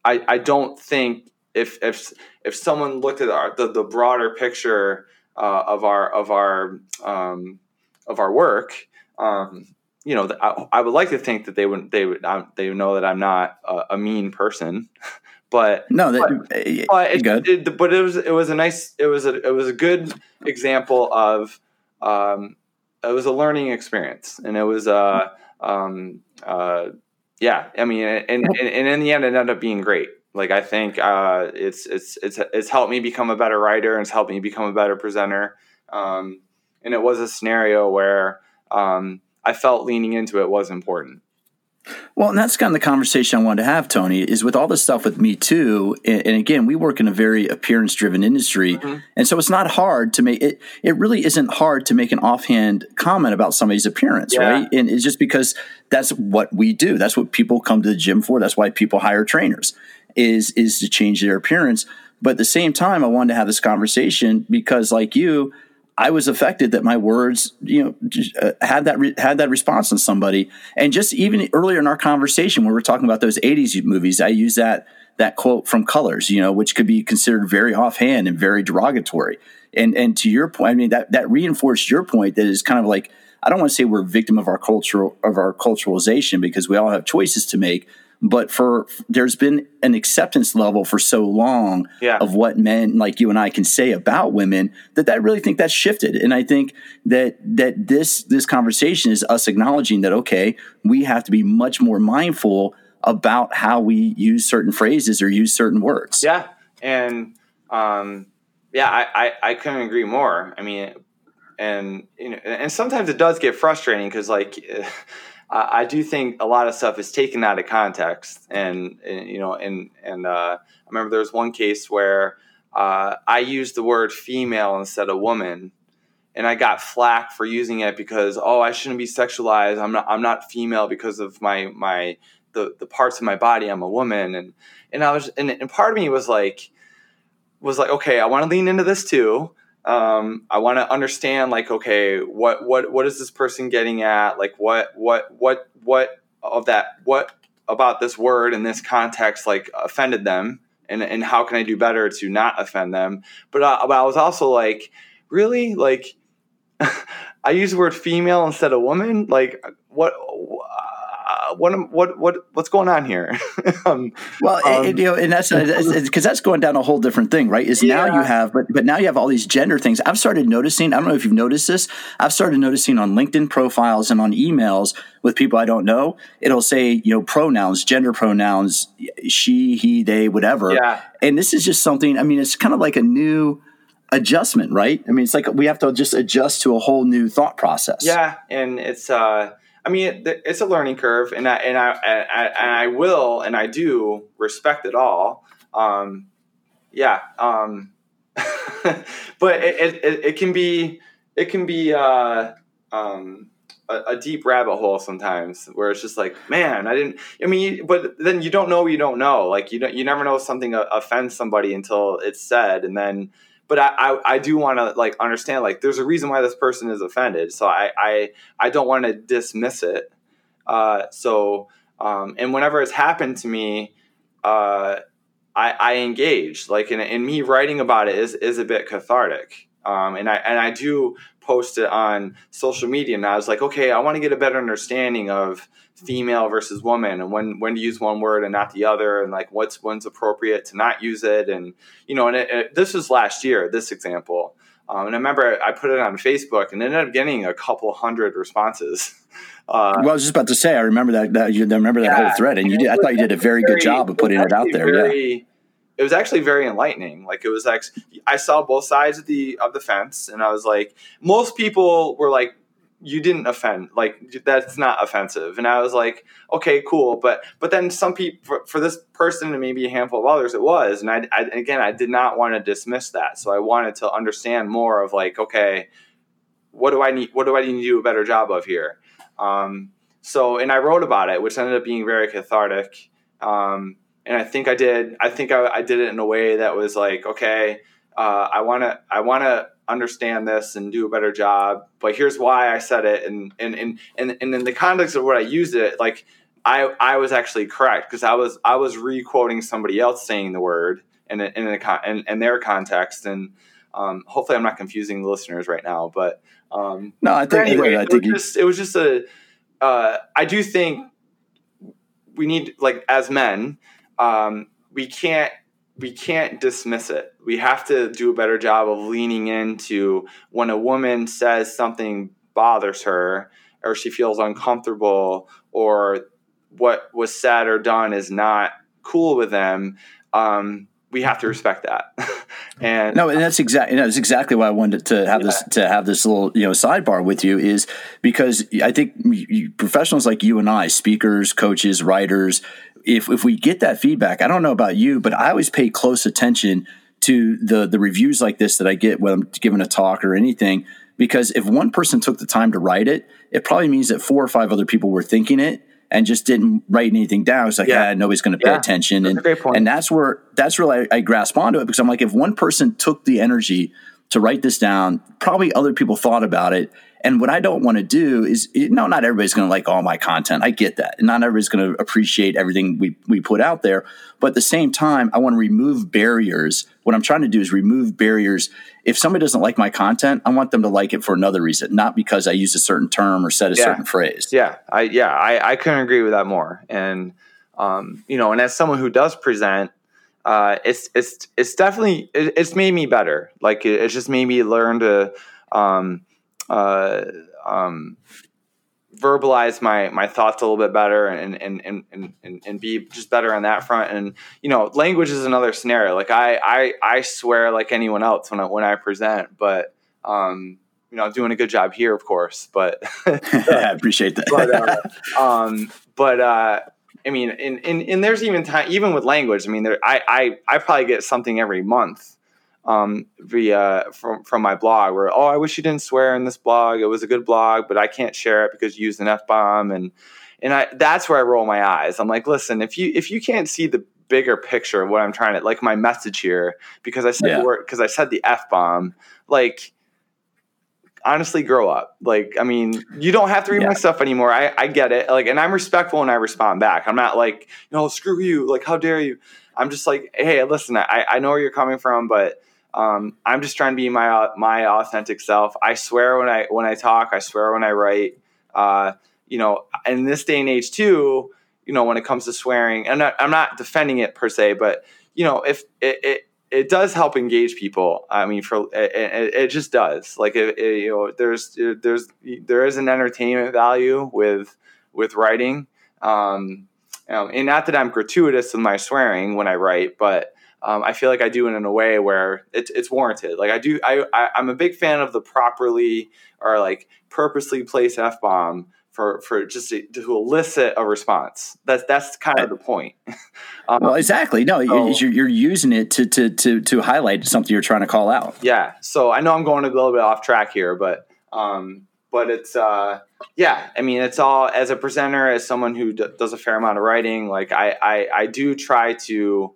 I, I don't think if if if someone looked at our, the, the broader picture uh, of our of our um, of our work um, you know I, I, would like to think that they would they would um, they know that I'm not a, a mean person But no, that, but, uh, but it. It, but it was it was a nice it was a it was a good example of um, it was a learning experience, and it was uh, um, uh, yeah. I mean, and, and, and in the end, it ended up being great. Like I think uh, it's it's it's it's helped me become a better writer, and it's helped me become a better presenter. Um, and it was a scenario where um, I felt leaning into it was important. Well, and that's kind of the conversation I wanted to have, Tony, is with all this stuff with Me Too. And, and again, we work in a very appearance driven industry. Mm-hmm. And so it's not hard to make it, it really isn't hard to make an offhand comment about somebody's appearance, yeah. right? And it's just because that's what we do. That's what people come to the gym for. That's why people hire trainers is, is to change their appearance. But at the same time, I wanted to have this conversation because, like you, I was affected that my words, you know, uh, had that re- had that response in somebody. And just even earlier in our conversation, when we were talking about those '80s movies, I used that that quote from Colors, you know, which could be considered very offhand and very derogatory. And and to your point, I mean that that reinforced your point that is kind of like I don't want to say we're a victim of our cultural of our culturalization because we all have choices to make. But for there's been an acceptance level for so long Yeah. of what men like you and I can say about women that I really think that's shifted. And I think that that this this conversation is us acknowledging that okay, we have to be much more mindful about how we use certain phrases or use certain words. Yeah, and um, yeah, I, I I couldn't agree more. I mean, and you know, and sometimes it does get frustrating because like. I I do think a lot of stuff is taken out of context, and, and you know, and and uh, I remember there was one case where uh, I used the word female instead of woman, and I got flack for using it because oh, I shouldn't be sexualized. I'm not. I'm not female because of my my the the parts of my body. I'm a woman, and and I was and, and part of me was like was like okay, I want to lean into this too. Um, I want to understand like okay, what what what is this person getting at? Like what what what what of that what about this word in this context like offended them and and how can I do better to not offend them? But uh, but I was also like really like I use the word female instead of woman. Like what what am- what what what's going on here? um, Well, Um, you know, and that's because that's going down a whole different thing, right? Is now you have, but but now you have all these gender things. I've started noticing. I don't know if you've noticed this. I've started noticing on LinkedIn profiles and on emails with people I don't know. It'll say you know pronouns, gender pronouns, she, he, they, whatever. Yeah. And this is just something. I mean, it's kind of like a new adjustment, right? I mean, it's like we have to just adjust to a whole new thought process. Yeah, and it's uh, I mean, it, it's a learning curve, and I and I, I and I will and I do respect it all. Um, yeah, um, but it, it, it, can be it can be uh, um, a, a deep rabbit hole sometimes where it's just like, man, I didn't. I mean, but then you don't know, you don't know. Like you don't, you never know if something offends somebody until it's said, and then but I, I, I do want to like understand like there's a reason why this person is offended so i i, I don't want to dismiss it. Uh, so um, and whenever it's happened to me uh, I, I engage like in, in me writing about it is, is a bit cathartic. Um, and I and I do post it on social media and I was like okay I want to get a better understanding of female versus woman and when when to use one word and not the other and like what's when's appropriate to not use it and you know and it, it, this was last year this example um, and I remember I put it on Facebook and ended up getting a couple hundred responses. Uh, Well, I was just about to say, I remember that. that you I remember that Yeah. whole thread, and you did. I thought you did a very good job of putting it out there. yeah. It was actually very enlightening. Like it was like I saw both sides of the of the fence, and I was like, most people were like, "You didn't offend. Like that's not offensive." And I was like, "Okay, cool." But but then some people for, for this person and maybe a handful of others, it was. And I, I again, I did not want to dismiss that. So I wanted to understand more of like, okay, what do I need? What do I need to do a better job of here? Um, so, and I wrote about it, which ended up being very cathartic. Um, and I think I did. I think I, I did it in a way that was like, okay, uh, I want to, I want to understand this and do a better job. But here's why I said it, and and and and, and in the context of what I used it, like I I was actually correct because I was I was re-quoting somebody else saying the word in a, in a con- in, in their context, and um, hopefully I'm not confusing the listeners right now, but. Um, No, I think. anyway, I it, think was you, just, it was just a. Uh, I do think we need, like, as men, um, we can't we can't dismiss it. We have to do a better job of leaning into when a woman says something bothers her, or she feels uncomfortable, or what was said or done is not cool with them. Um, we have to respect that. and no, and that's exactly that's exactly why I wanted to have this to have this little you know sidebar with you is because I think professionals like you and I, speakers, coaches, writers, if if we get that feedback, I don't know about you, but I always pay close attention to the the reviews like this that I get when I'm giving a talk or anything. Because if one person took the time to write it, it probably means that four or five other people were thinking it and just didn't write anything down. It's like, Yeah. yeah, nobody's going to pay Yeah. attention. That's and a great point. and that's where that's where I, I grasp onto it because I'm like, if one person took the energy to write this down, probably other people thought about it And what I don't want to do is, you know, not everybody's going to like all my content. I get that. Not everybody's going to appreciate everything we, we put out there. But at the same time, I want to remove barriers. What I'm trying to do is remove barriers. If somebody doesn't like my content, I want them to like it for another reason, not because I use a certain term or said a Yeah. certain phrase. Yeah, I yeah, I, I couldn't agree with that more. And um, you know, and as someone who does present, uh, it's it's it's definitely it, it's made me better. Like it, it's just made me learn to um, uh, um, verbalize my my thoughts a little bit better and and, and and and be just better on that front. And you know, language is another scenario. Like I I I swear like anyone else when I when I present, but um, you know, I'm doing a good job here, of course, but. I appreciate that. but uh, um, but uh, I mean, and, and and there's even time, even with language. I mean, there, I I I probably get something every month um, via from from my blog where oh, I wish you didn't swear in this blog. It was a good blog, but I can't share it because you used an f bomb, and and I that's where I roll my eyes. I'm like, listen, if you if you can't see the bigger picture of what I'm trying to like my message here because I said Yeah. word because I said the f bomb, like honestly grow up. Like i mean you don't have to read my stuff anymore. I, I get it. Like and i'm respectful when i respond back. I'm not like you know screw you. Like how dare you? I'm just like hey listen i, I know where you're coming from but um, i'm just trying to be my my authentic self i swear when i when i talk i swear when i write uh, you know in this day and age too you know when it comes to swearing I'm not, I'm not defending it per se but you know if it, it it does help engage people. I mean, for it, it, just does. Like, it, you know, there's there's there is an entertainment value with with writing, um, and not that I'm gratuitous in my swearing when I write, but um, I feel like I do it in a way where it's it's warranted. Like I do, I, I I'm a big fan of the properly or like purposely placed f bomb for for just to, to elicit a response. That's that's kind of the point. um, Well, exactly. No, So- you're, you're using it to, to to to highlight something you're trying to call out. yeah so i know i'm going a little bit off track here but um but it's uh yeah i mean it's all as a presenter as someone who d- does a fair amount of writing like i i, I do try to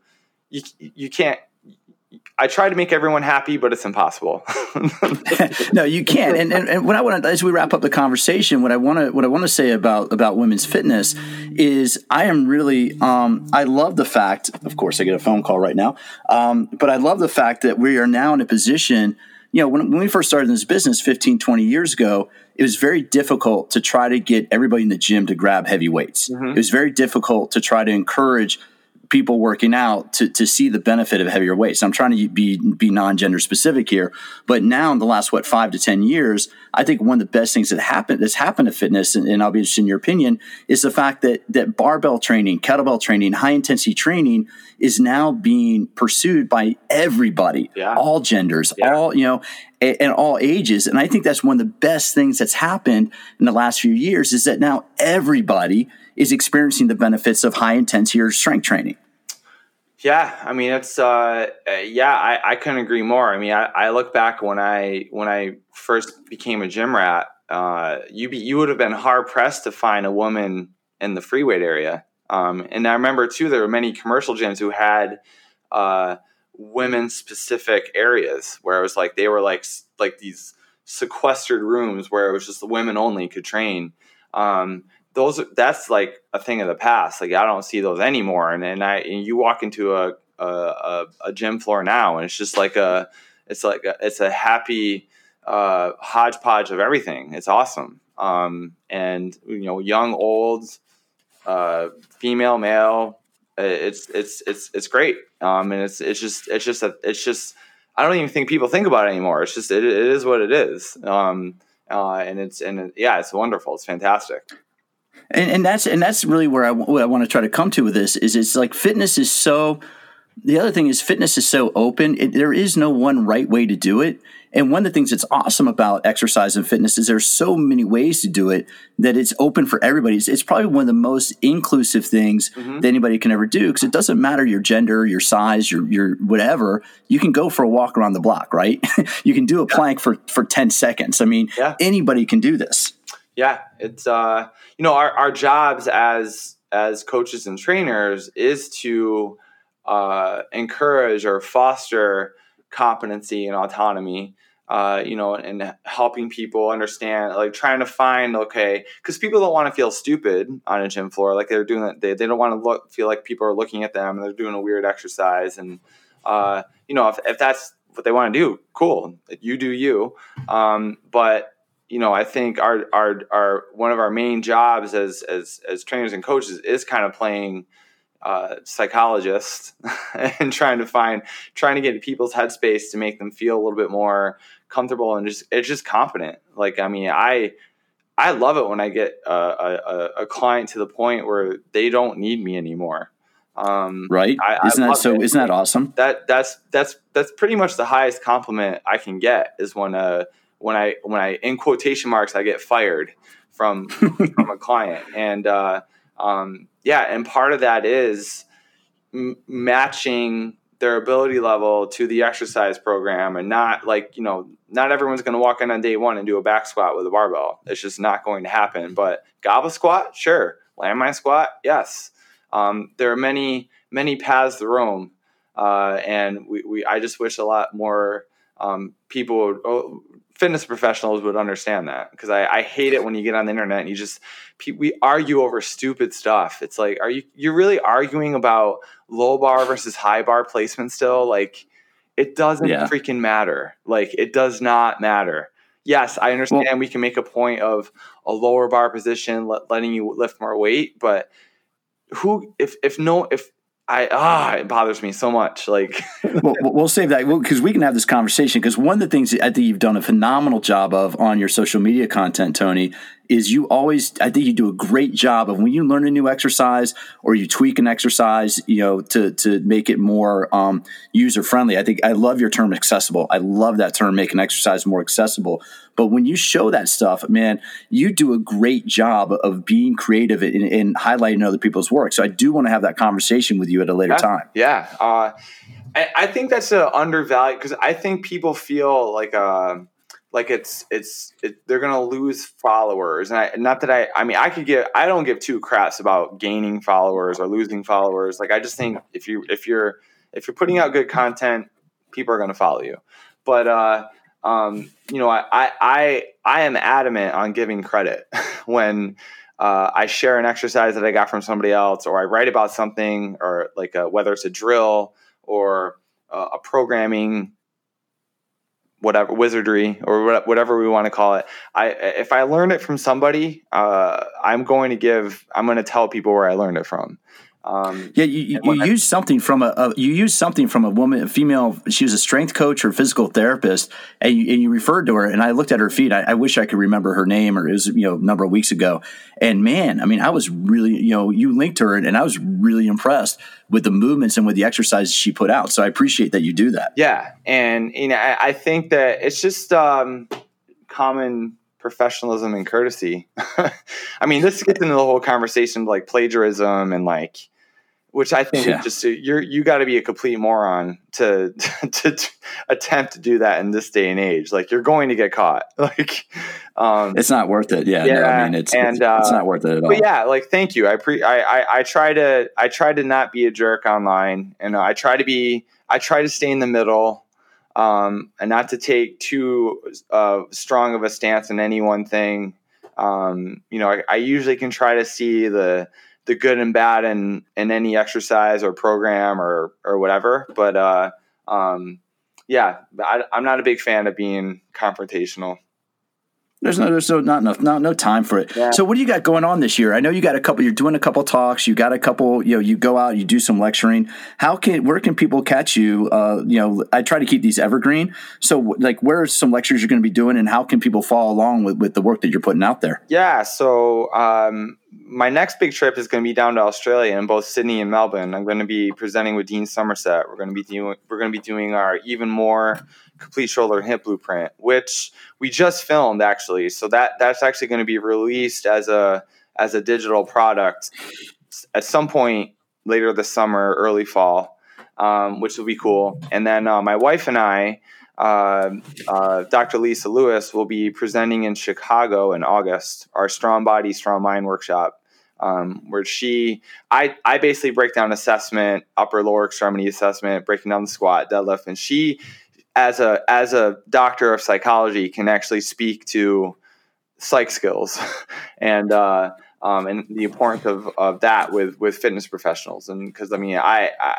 you, you can't i try to make everyone happy but it's impossible no, you can't. And, and, and what I want to, as we wrap up the conversation, what I want to, what I want to say about about women's fitness is, I am really, um, I love the fact. Of course, I get a phone call right now, um, but I love the fact that we are now in a position. You know, when, when we first started this business 15, 20 years ago, it was very difficult to try to get everybody in the gym to grab heavy weights. It was very difficult to try to encourage people working out to, to see the benefit of heavier weights. I'm trying to be be non-gender specific here, but now in the last what five to ten years, I think one of the best things that happened that's happened to fitness, and, and I'll be interested in your opinion, is the fact that that barbell training, kettlebell training, high intensity training is now being pursued by everybody, Yeah. all genders, Yeah. all you know, a- and all ages. And I think that's one of the best things that's happened in the last few years is that now everybody is experiencing the benefits of high intensity or strength training. Yeah, I mean it's uh, yeah, I, I couldn't agree more. I mean, I, I look back when I when I first became a gym rat, uh, you be you would have been hard pressed to find a woman in the free weight area. Um, and I remember too, there were many commercial gyms who had uh, women specific areas where it was like they were like like these sequestered rooms where it was just the women only could train. Um, those that's like a thing of the past. Like I don't see those anymore. And and I and you walk into a a, a, gym floor now, and it's just like a it's like a, it's a happy uh, hodgepodge of everything. It's awesome. Um, and you know, young, old, uh, female, male. It's it's it's it's great. Um, and it's it's just it's just a, it's just I don't even think people think about it anymore. It's just it, it is what it is. Um, uh, and it's and it, yeah, it's wonderful. It's fantastic. And, and that's and that's really where I, what I want to try to come to with this is it's like fitness is so the other thing is fitness is so open it, there is no one right way to do it. And one of the things that's awesome about exercise and fitness is there's so many ways to do it that it's open for everybody. It's, it's probably one of the most inclusive things mm-hmm. that anybody can ever do because it doesn't matter your gender your size your your whatever you can go for a walk around the block right? You can do a plank for for 10 seconds. I mean Yeah. anybody can do this yeah it's uh you know our, our jobs as as coaches and trainers is to uh encourage or foster competency and autonomy uh, you know, and helping people understand, like trying to find, okay, because people don't want to feel stupid on a gym floor, like they're doing that. They, they don't want to look, feel like people are looking at them and they're doing a weird exercise. And, uh, you know, if, if that's what they want to do, cool, you do you. Um, but, you know, I think our, our, our, one of our main jobs as, as, as trainers and coaches is kind of playing, uh, psychologist and trying to find trying to get people's headspace to make them feel a little bit more comfortable and just it's just confident. Like I mean, I I love it when I get a, a, a client to the point where they don't need me anymore. Um, right? I, isn't I that so? It. Isn't that awesome? That that's that's that's pretty much the highest compliment I can get is when uh when I when I in quotation marks I get fired from from a client. And uh, um, yeah, and part of that is m- matching their ability level to the exercise program and not like you know not everyone's going to walk in on day one and do a back squat with a barbell. It's just not going to happen. But goblet squat? Sure. Landmine squat? Yes. Um, there are many many paths to Rome, uh, and we, we i just wish a lot more um, people would, oh, fitness professionals would understand that because I, I, hate it when you get on the internet and you just we argue over stupid stuff. It's like, are you you're really arguing about low bar versus high bar placement still? Like, it doesn't yeah. freaking matter. Like, it does not matter. Yes, I understand well, we can make a point of a lower bar position, letting you lift more weight, but who if if no if I ah, it bothers me so much. Like, well, we'll save that because we can have this conversation. Because one of the things I think you've done a phenomenal job of on your social media content, Tony, is you always I think you do a great job of when you learn a new exercise or you tweak an exercise, you know, to to make it more um, user friendly. I think I love your term accessible. I love that term, make an exercise more accessible. But when you show that stuff, man, you do a great job of being creative and, highlighting other people's work. So I do want to have that conversation with you at a later yeah, time. Yeah. Uh, I, I, think that's an undervalued because I think people feel like uh, like it's it's it, they're gonna lose followers. And I, not that I I mean I could get I don't give two craps about gaining followers or losing followers. Like I just think if you if you're if you're putting out good content people are gonna follow you. But uh um you know I I I am adamant on giving credit when uh, I share an exercise that I got from somebody else or I write about something or like a, whether it's a drill or uh, a programming whatever wizardry or whatever we want to call it. I if i learned it from somebody uh, i'm going to give i'm going to tell people where i learned it from um, yeah, you, you, you use something from a, a, you use something from a woman, a female. She was a strength coach or physical therapist, and you, and you referred to her. And I looked at her feet. I, I, wish I could remember her name, or it was you know a number of weeks ago. And man, I mean, I was really you know you linked her, and I was really impressed with the movements and with the exercises she put out. So I appreciate that you do that. Yeah, and you know I, I think that it's just um, common professionalism and courtesy. I mean, this gets into the whole conversation of like plagiarism and like which I think yeah. just you're you got to be a complete moron to, to, to attempt to do that in this day and age. Like you're going to get caught. Like um, it's not worth it. Yeah, yeah. No, I mean it's and, it's, uh, it's, not worth it at all. But yeah, like thank you. I pre I, I I try to I try to not be a jerk online, and I try to be I try to stay in the middle. Um, and not to take too uh, strong of a stance in any one thing. Um, you know, I, I usually can try to see the the good and bad in in any exercise or program or or whatever. But uh, um, yeah, I, I'm not a big fan of being confrontational. There's no, there's no, not enough, not no time for it. Yeah. So, what do you got going on this year? I know you got a couple. You're doing a couple talks. You got a couple. You know, you go out, you do some lecturing. How can, where can people catch you? Uh, you know, I try to keep these evergreen. So, like, where are some lectures you're going to be doing, and how can people follow along with with the work that you're putting out there? Yeah. So, um, my next big trip is going to be down to Australia in both Sydney and Melbourne. I'm going to be presenting with Dean Somerset. We're going to be doing we're going to be doing our even more complete shoulder hip blueprint, which we just filmed actually. So that that's actually going to be released as a as a digital product at some point later this summer, early fall, um, which will be cool. And then uh, my wife and I. Uh, uh, Dr. Lisa Lewis will be presenting in Chicago in August, our Strong Body, Strong Mind workshop, um, where she, I, I basically break down assessment, upper lower extremity assessment, breaking down the squat, deadlift, and she as a as a doctor of psychology can actually speak to psych skills. And uh, um, and the importance of, of that with with fitness professionals. And because I mean I, I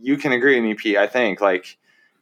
you can agree with me Pete I think like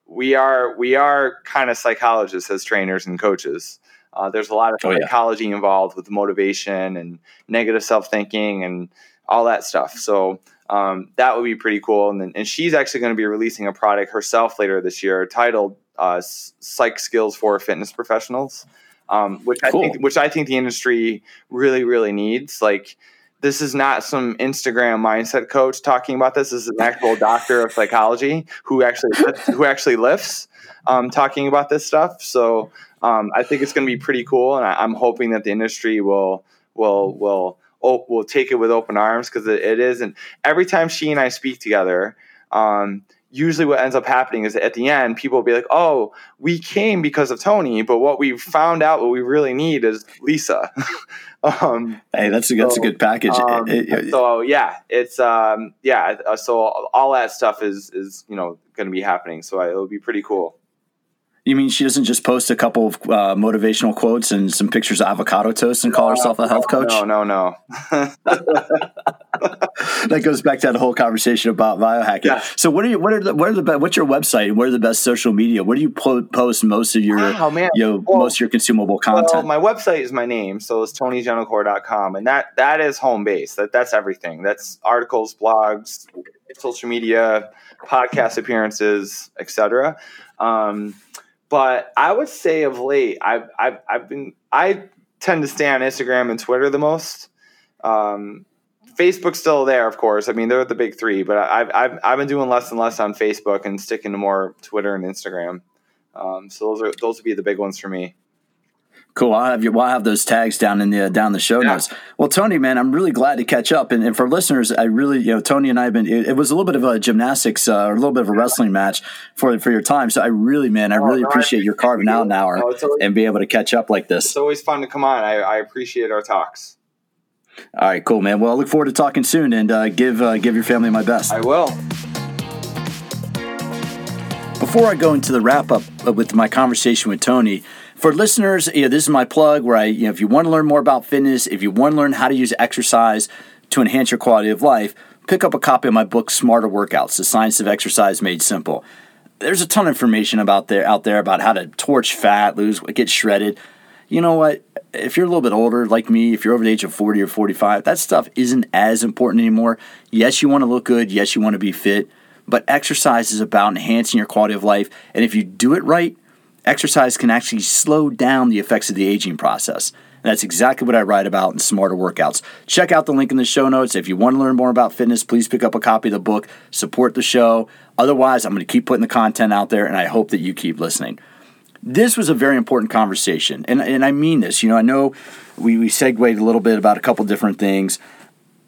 we are we are kind of psychologists as trainers and coaches. Uh, there's a lot of psychology oh, yeah. involved with motivation and negative self thinking and all that stuff. So um, that would be pretty cool. And, then, and she's actually going to be releasing a product herself later this year titled uh, "Psych Skills for Fitness Professionals," um, which cool. I think which I think the industry really really needs. Like this is not some Instagram mindset coach talking about this. This is an actual doctor of psychology who actually who actually lifts um, talking about this stuff. So um, I think it's going to be pretty cool, and I, am hoping that the industry will will will oh, will take it with open arms because it, it is. And every time she and I speak together, um, usually what ends up happening is at the end, people will be like, "Oh, we came because of Tony, but what we found out, what we really need is Lisa." um, hey, that's a, that's so, a good package. Um, so yeah, it's um, yeah. Uh, so all that stuff is is you know going to be happening. So I, it'll be pretty cool. You mean she doesn't just post a couple of uh, motivational quotes and some pictures of avocado toast and call herself a health coach? No, no, no. that goes back to that whole conversation about biohacking. Yeah. So, what are you? What are the? What are the? What's your website? Where are the best social media? Where do you po- post most of your? Oh man, you know, well, most of your consumable content. Well, my website is my name, so it's tonygentilcore.com, and that that is home base. That that's everything. That's articles, blogs, social media, podcast appearances, etc. Um, but I would say of late, I've, I've, I've been, I tend to stay on Instagram and Twitter the most. Um, Facebook's still there, of course. I mean, they're the big three, but I've, I've, I've been doing less and less on Facebook and sticking to more Twitter and Instagram. Um, so those are, those would be the big ones for me. Cool. I'll have, you, well, I'll have those tags down in the down the show yeah. notes. Well, Tony, man, I'm really glad to catch up. And, and, for listeners, I really, you know, Tony and I have been. It, it was a little bit of a gymnastics uh, or a little bit of a wrestling match for for your time. So I really, man, I oh, really no, appreciate I your carving out an hour no, always, and be able to catch up like this. It's always fun to come on. I, I appreciate our talks. All right, cool, man. Well, I look forward to talking soon, and uh, give uh, give your family my best. I will. Before I go into the wrap up with my conversation with Tony, for listeners, you know, this is my plug where I, you know, if you want to learn more about fitness, if you want to learn how to use exercise to enhance your quality of life, pick up a copy of my book, Smarter Workouts: The Science of Exercise Made Simple. There's a ton of information about there out there about how to torch fat, lose, get shredded. You know what? If you're a little bit older, like me, if you're over the age of 40 or 45, that stuff isn't as important anymore. Yes, you want to look good. Yes, you want to be fit. But exercise is about enhancing your quality of life. And if you do it right, exercise can actually slow down the effects of the aging process. And that's exactly what I write about in Smarter Workouts. Check out the link in the show notes. If you want to learn more about fitness, please pick up a copy of the book, support the show. Otherwise, I'm going to keep putting the content out there, and I hope that you keep listening. This was a very important conversation, and, and I mean this. You know, I know we, we segued a little bit about a couple different things,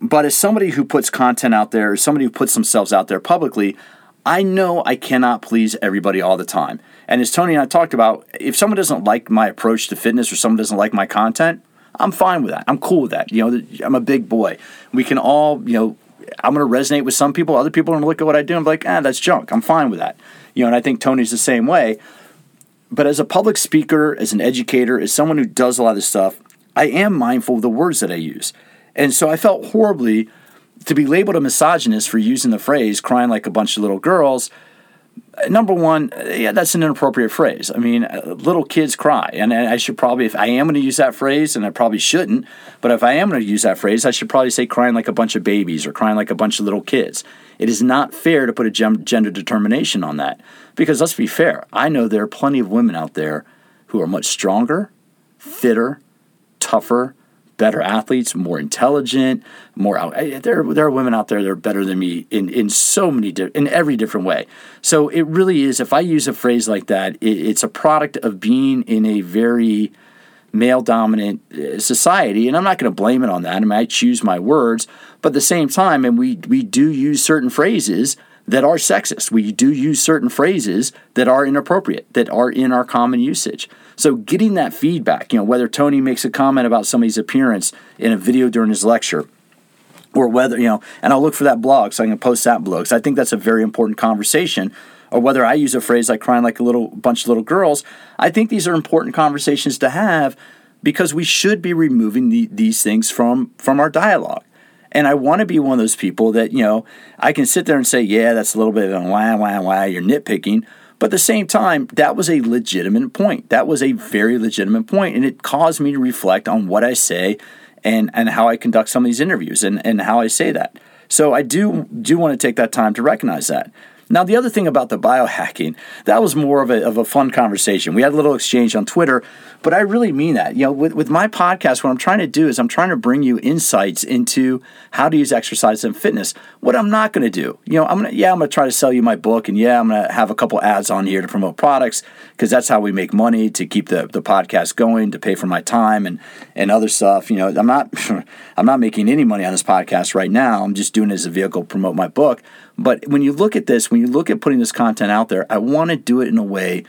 but as somebody who puts content out there, somebody who puts themselves out there publicly, I know I cannot please everybody all the time. And as Tony and I talked about, if someone doesn't like my approach to fitness or someone doesn't like my content, I'm fine with that. I'm cool with that. You know, I'm a big boy. We can all, you know, I'm going to resonate with some people. Other people are going to look at what I do and be like, ah, that's junk. I'm fine with that. You know, and I think Tony's the same way. But as a public speaker, as an educator, as someone who does a lot of this stuff, I am mindful of the words that I use. And so I felt horribly to be labeled a misogynist for using the phrase crying like a bunch of little girls number one, yeah, that's an inappropriate phrase. I mean, uh, little kids cry, and I should probably, if I am going to use that phrase, and I probably shouldn't, but if I am going to use that phrase, I should probably say crying like a bunch of babies or crying like a bunch of little kids. It is not fair to put a gender determination on that, because let's be fair. I know there are plenty of women out there who are much stronger, fitter, tougher, better athletes, more intelligent, more out. There, there are women out there that are better than me in, in so many, di- in every different way. So it really is, if I use a phrase like that, it, it's a product of being in a very male dominant uh, society. And I'm not going to blame it on that. I mean, I choose my words, but at the same time, and we, we do use certain phrases that are sexist. We do use certain phrases that are inappropriate, that are in our common usage. So getting that feedback, you know, whether Tony makes a comment about somebody's appearance in a video during his lecture, or whether, you know, and I'll look for that blog so I can post that blog. So I think that's a very important conversation. or whether I use a phrase like crying like a little bunch of little girls, I think these are important conversations to have because we should be removing the, these things from from our dialogue. And I want to be one of those people that, you know, I can sit there and say, yeah, that's a little bit of a wah, wah, wah, you're nitpicking. But at the same time, that was a legitimate point. That was a very legitimate point, and it caused me to reflect on what I say and, and how I conduct some of these interviews and, and how I say that. So I do do want to take that time to recognize that. Now, the other thing about the biohacking, that was more of a, of a fun conversation. We had a little exchange on Twitter, but I really mean that. You know, with, with my podcast, what I'm trying to do is I'm trying to bring you insights into how to use exercise and fitness. What I'm not going to do, you know, I'm going to, yeah, I'm going to try to sell you my book and yeah, I'm going to have a couple ads on here to promote products because that's how we make money to keep the, the podcast going, to pay for my time and, and other stuff. You know, I'm not, I'm not making any money on this podcast right now. I'm just doing it as a vehicle to promote my book. But when you look at this, when you look at putting this content out there, I want to do it in a way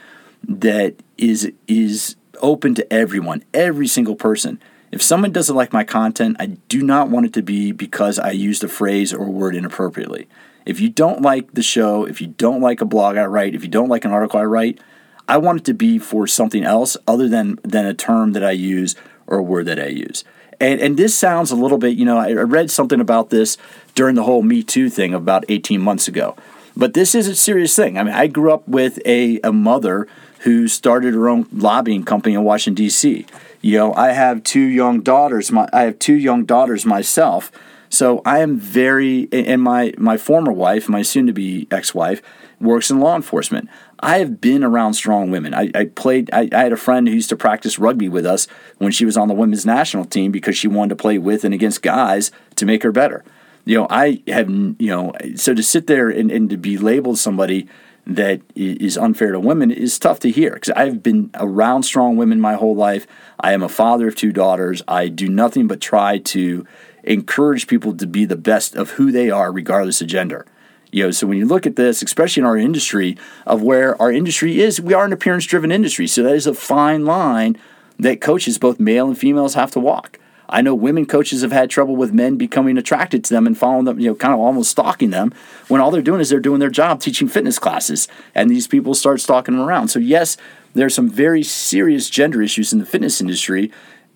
that is is open to everyone, every single person. If someone doesn't like my content, I do not want it to be because I used a phrase or a word inappropriately. If you don't like the show, if you don't like a blog I write, if you don't like an article I write, I want it to be for something else other than than a term that I use or a word that I use. And, and this sounds a little bit, you know, I read something about this during the whole Me Too thing about 18 months ago. But this is a serious thing. I mean, I grew up with a, a mother who started her own lobbying company in Washington D.C. You know, I have two young daughters. My I have two young daughters myself. So I am very and my my former wife, my soon to be ex-wife, works in law enforcement. I have been around strong women. I, I played. I, I, had a friend who used to practice rugby with us when she was on the women's national team because she wanted to play with and against guys to make her better. You know, I have. You know, so to sit there and, and to be labeled somebody that is unfair to women is tough to hear because I've been around strong women my whole life. I am a father of two daughters. I do nothing but try to encourage people to be the best of who they are, regardless of gender. You know, so when you look at this, especially in our industry, of where our industry is, we are an appearance driven industry. So that is a fine line that coaches, both male and females, have to walk. I know women coaches have had trouble with men becoming attracted to them and following them, you know, kind of almost stalking them when all they're doing is they're doing their job teaching fitness classes. And these people start stalking them around. So, yes, there's some very serious gender issues in the fitness industry.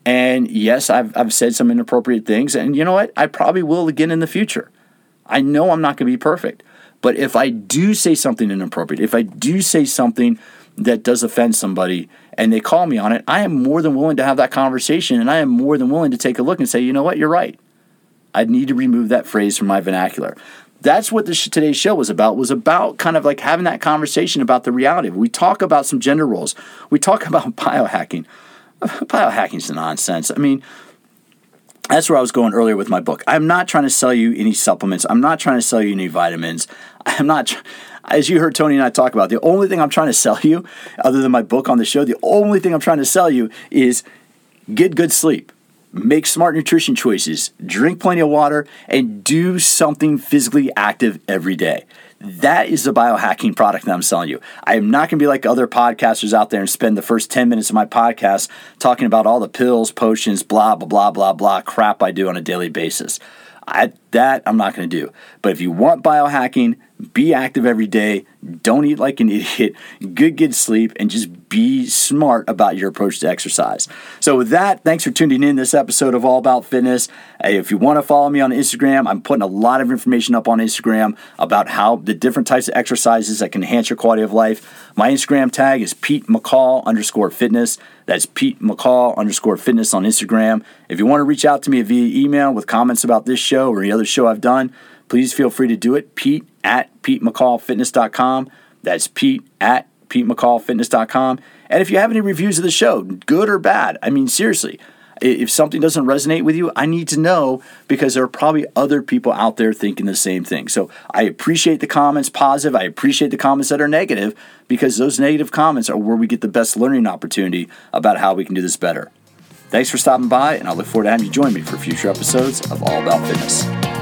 And yes, I've, I've said some inappropriate things. And you know what? I probably will again in the future. I know I'm not going to be perfect. But if I do say something inappropriate, if I do say something that does offend somebody and they call me on it, I am more than willing to have that conversation and I am more than willing to take a look and say, you know what, you're right. I need to remove that phrase from my vernacular. That's what today's show was about. Was about kind of like having that conversation about the reality. We talk about some gender roles. We talk about biohacking. Biohacking is nonsense. I mean, that's where I was going earlier with my book. I'm not trying to sell you any supplements. I'm not trying to sell you any vitamins. I'm not, as you heard Tony and I talk about, the only thing I'm trying to sell you, other than my book on the show, the only thing I'm trying to sell you is get good sleep, make smart nutrition choices, drink plenty of water, and do something physically active every day. That is the biohacking product that I'm selling you. I am not going to be like other podcasters out there and spend the first 10 minutes of my podcast talking about all the pills, potions, blah, blah, blah, blah, blah crap I do on a daily basis. I, that I'm not going to do. But if you want biohacking, be active every day. Don't eat like an idiot. Good, good sleep, and just be smart about your approach to exercise. So, with that, thanks for tuning in this episode of All About Fitness. If you want to follow me on Instagram, I'm putting a lot of information up on Instagram about how the different types of exercises that can enhance your quality of life. My Instagram tag is Pete McCall underscore fitness. That's Pete McCall underscore fitness on Instagram. If you want to reach out to me via email with comments about this show or any other show I've done, please feel free to do it. Pete at PeteMcCallFitness.com. That's Pete at PeteMcCallFitness.com. And if you have any reviews of the show, good or bad, I mean, seriously, if something doesn't resonate with you, I need to know because there are probably other people out there thinking the same thing. So I appreciate the comments positive. I appreciate the comments that are negative because those negative comments are where we get the best learning opportunity about how we can do this better. Thanks for stopping by, and I look forward to having you join me for future episodes of All About Fitness.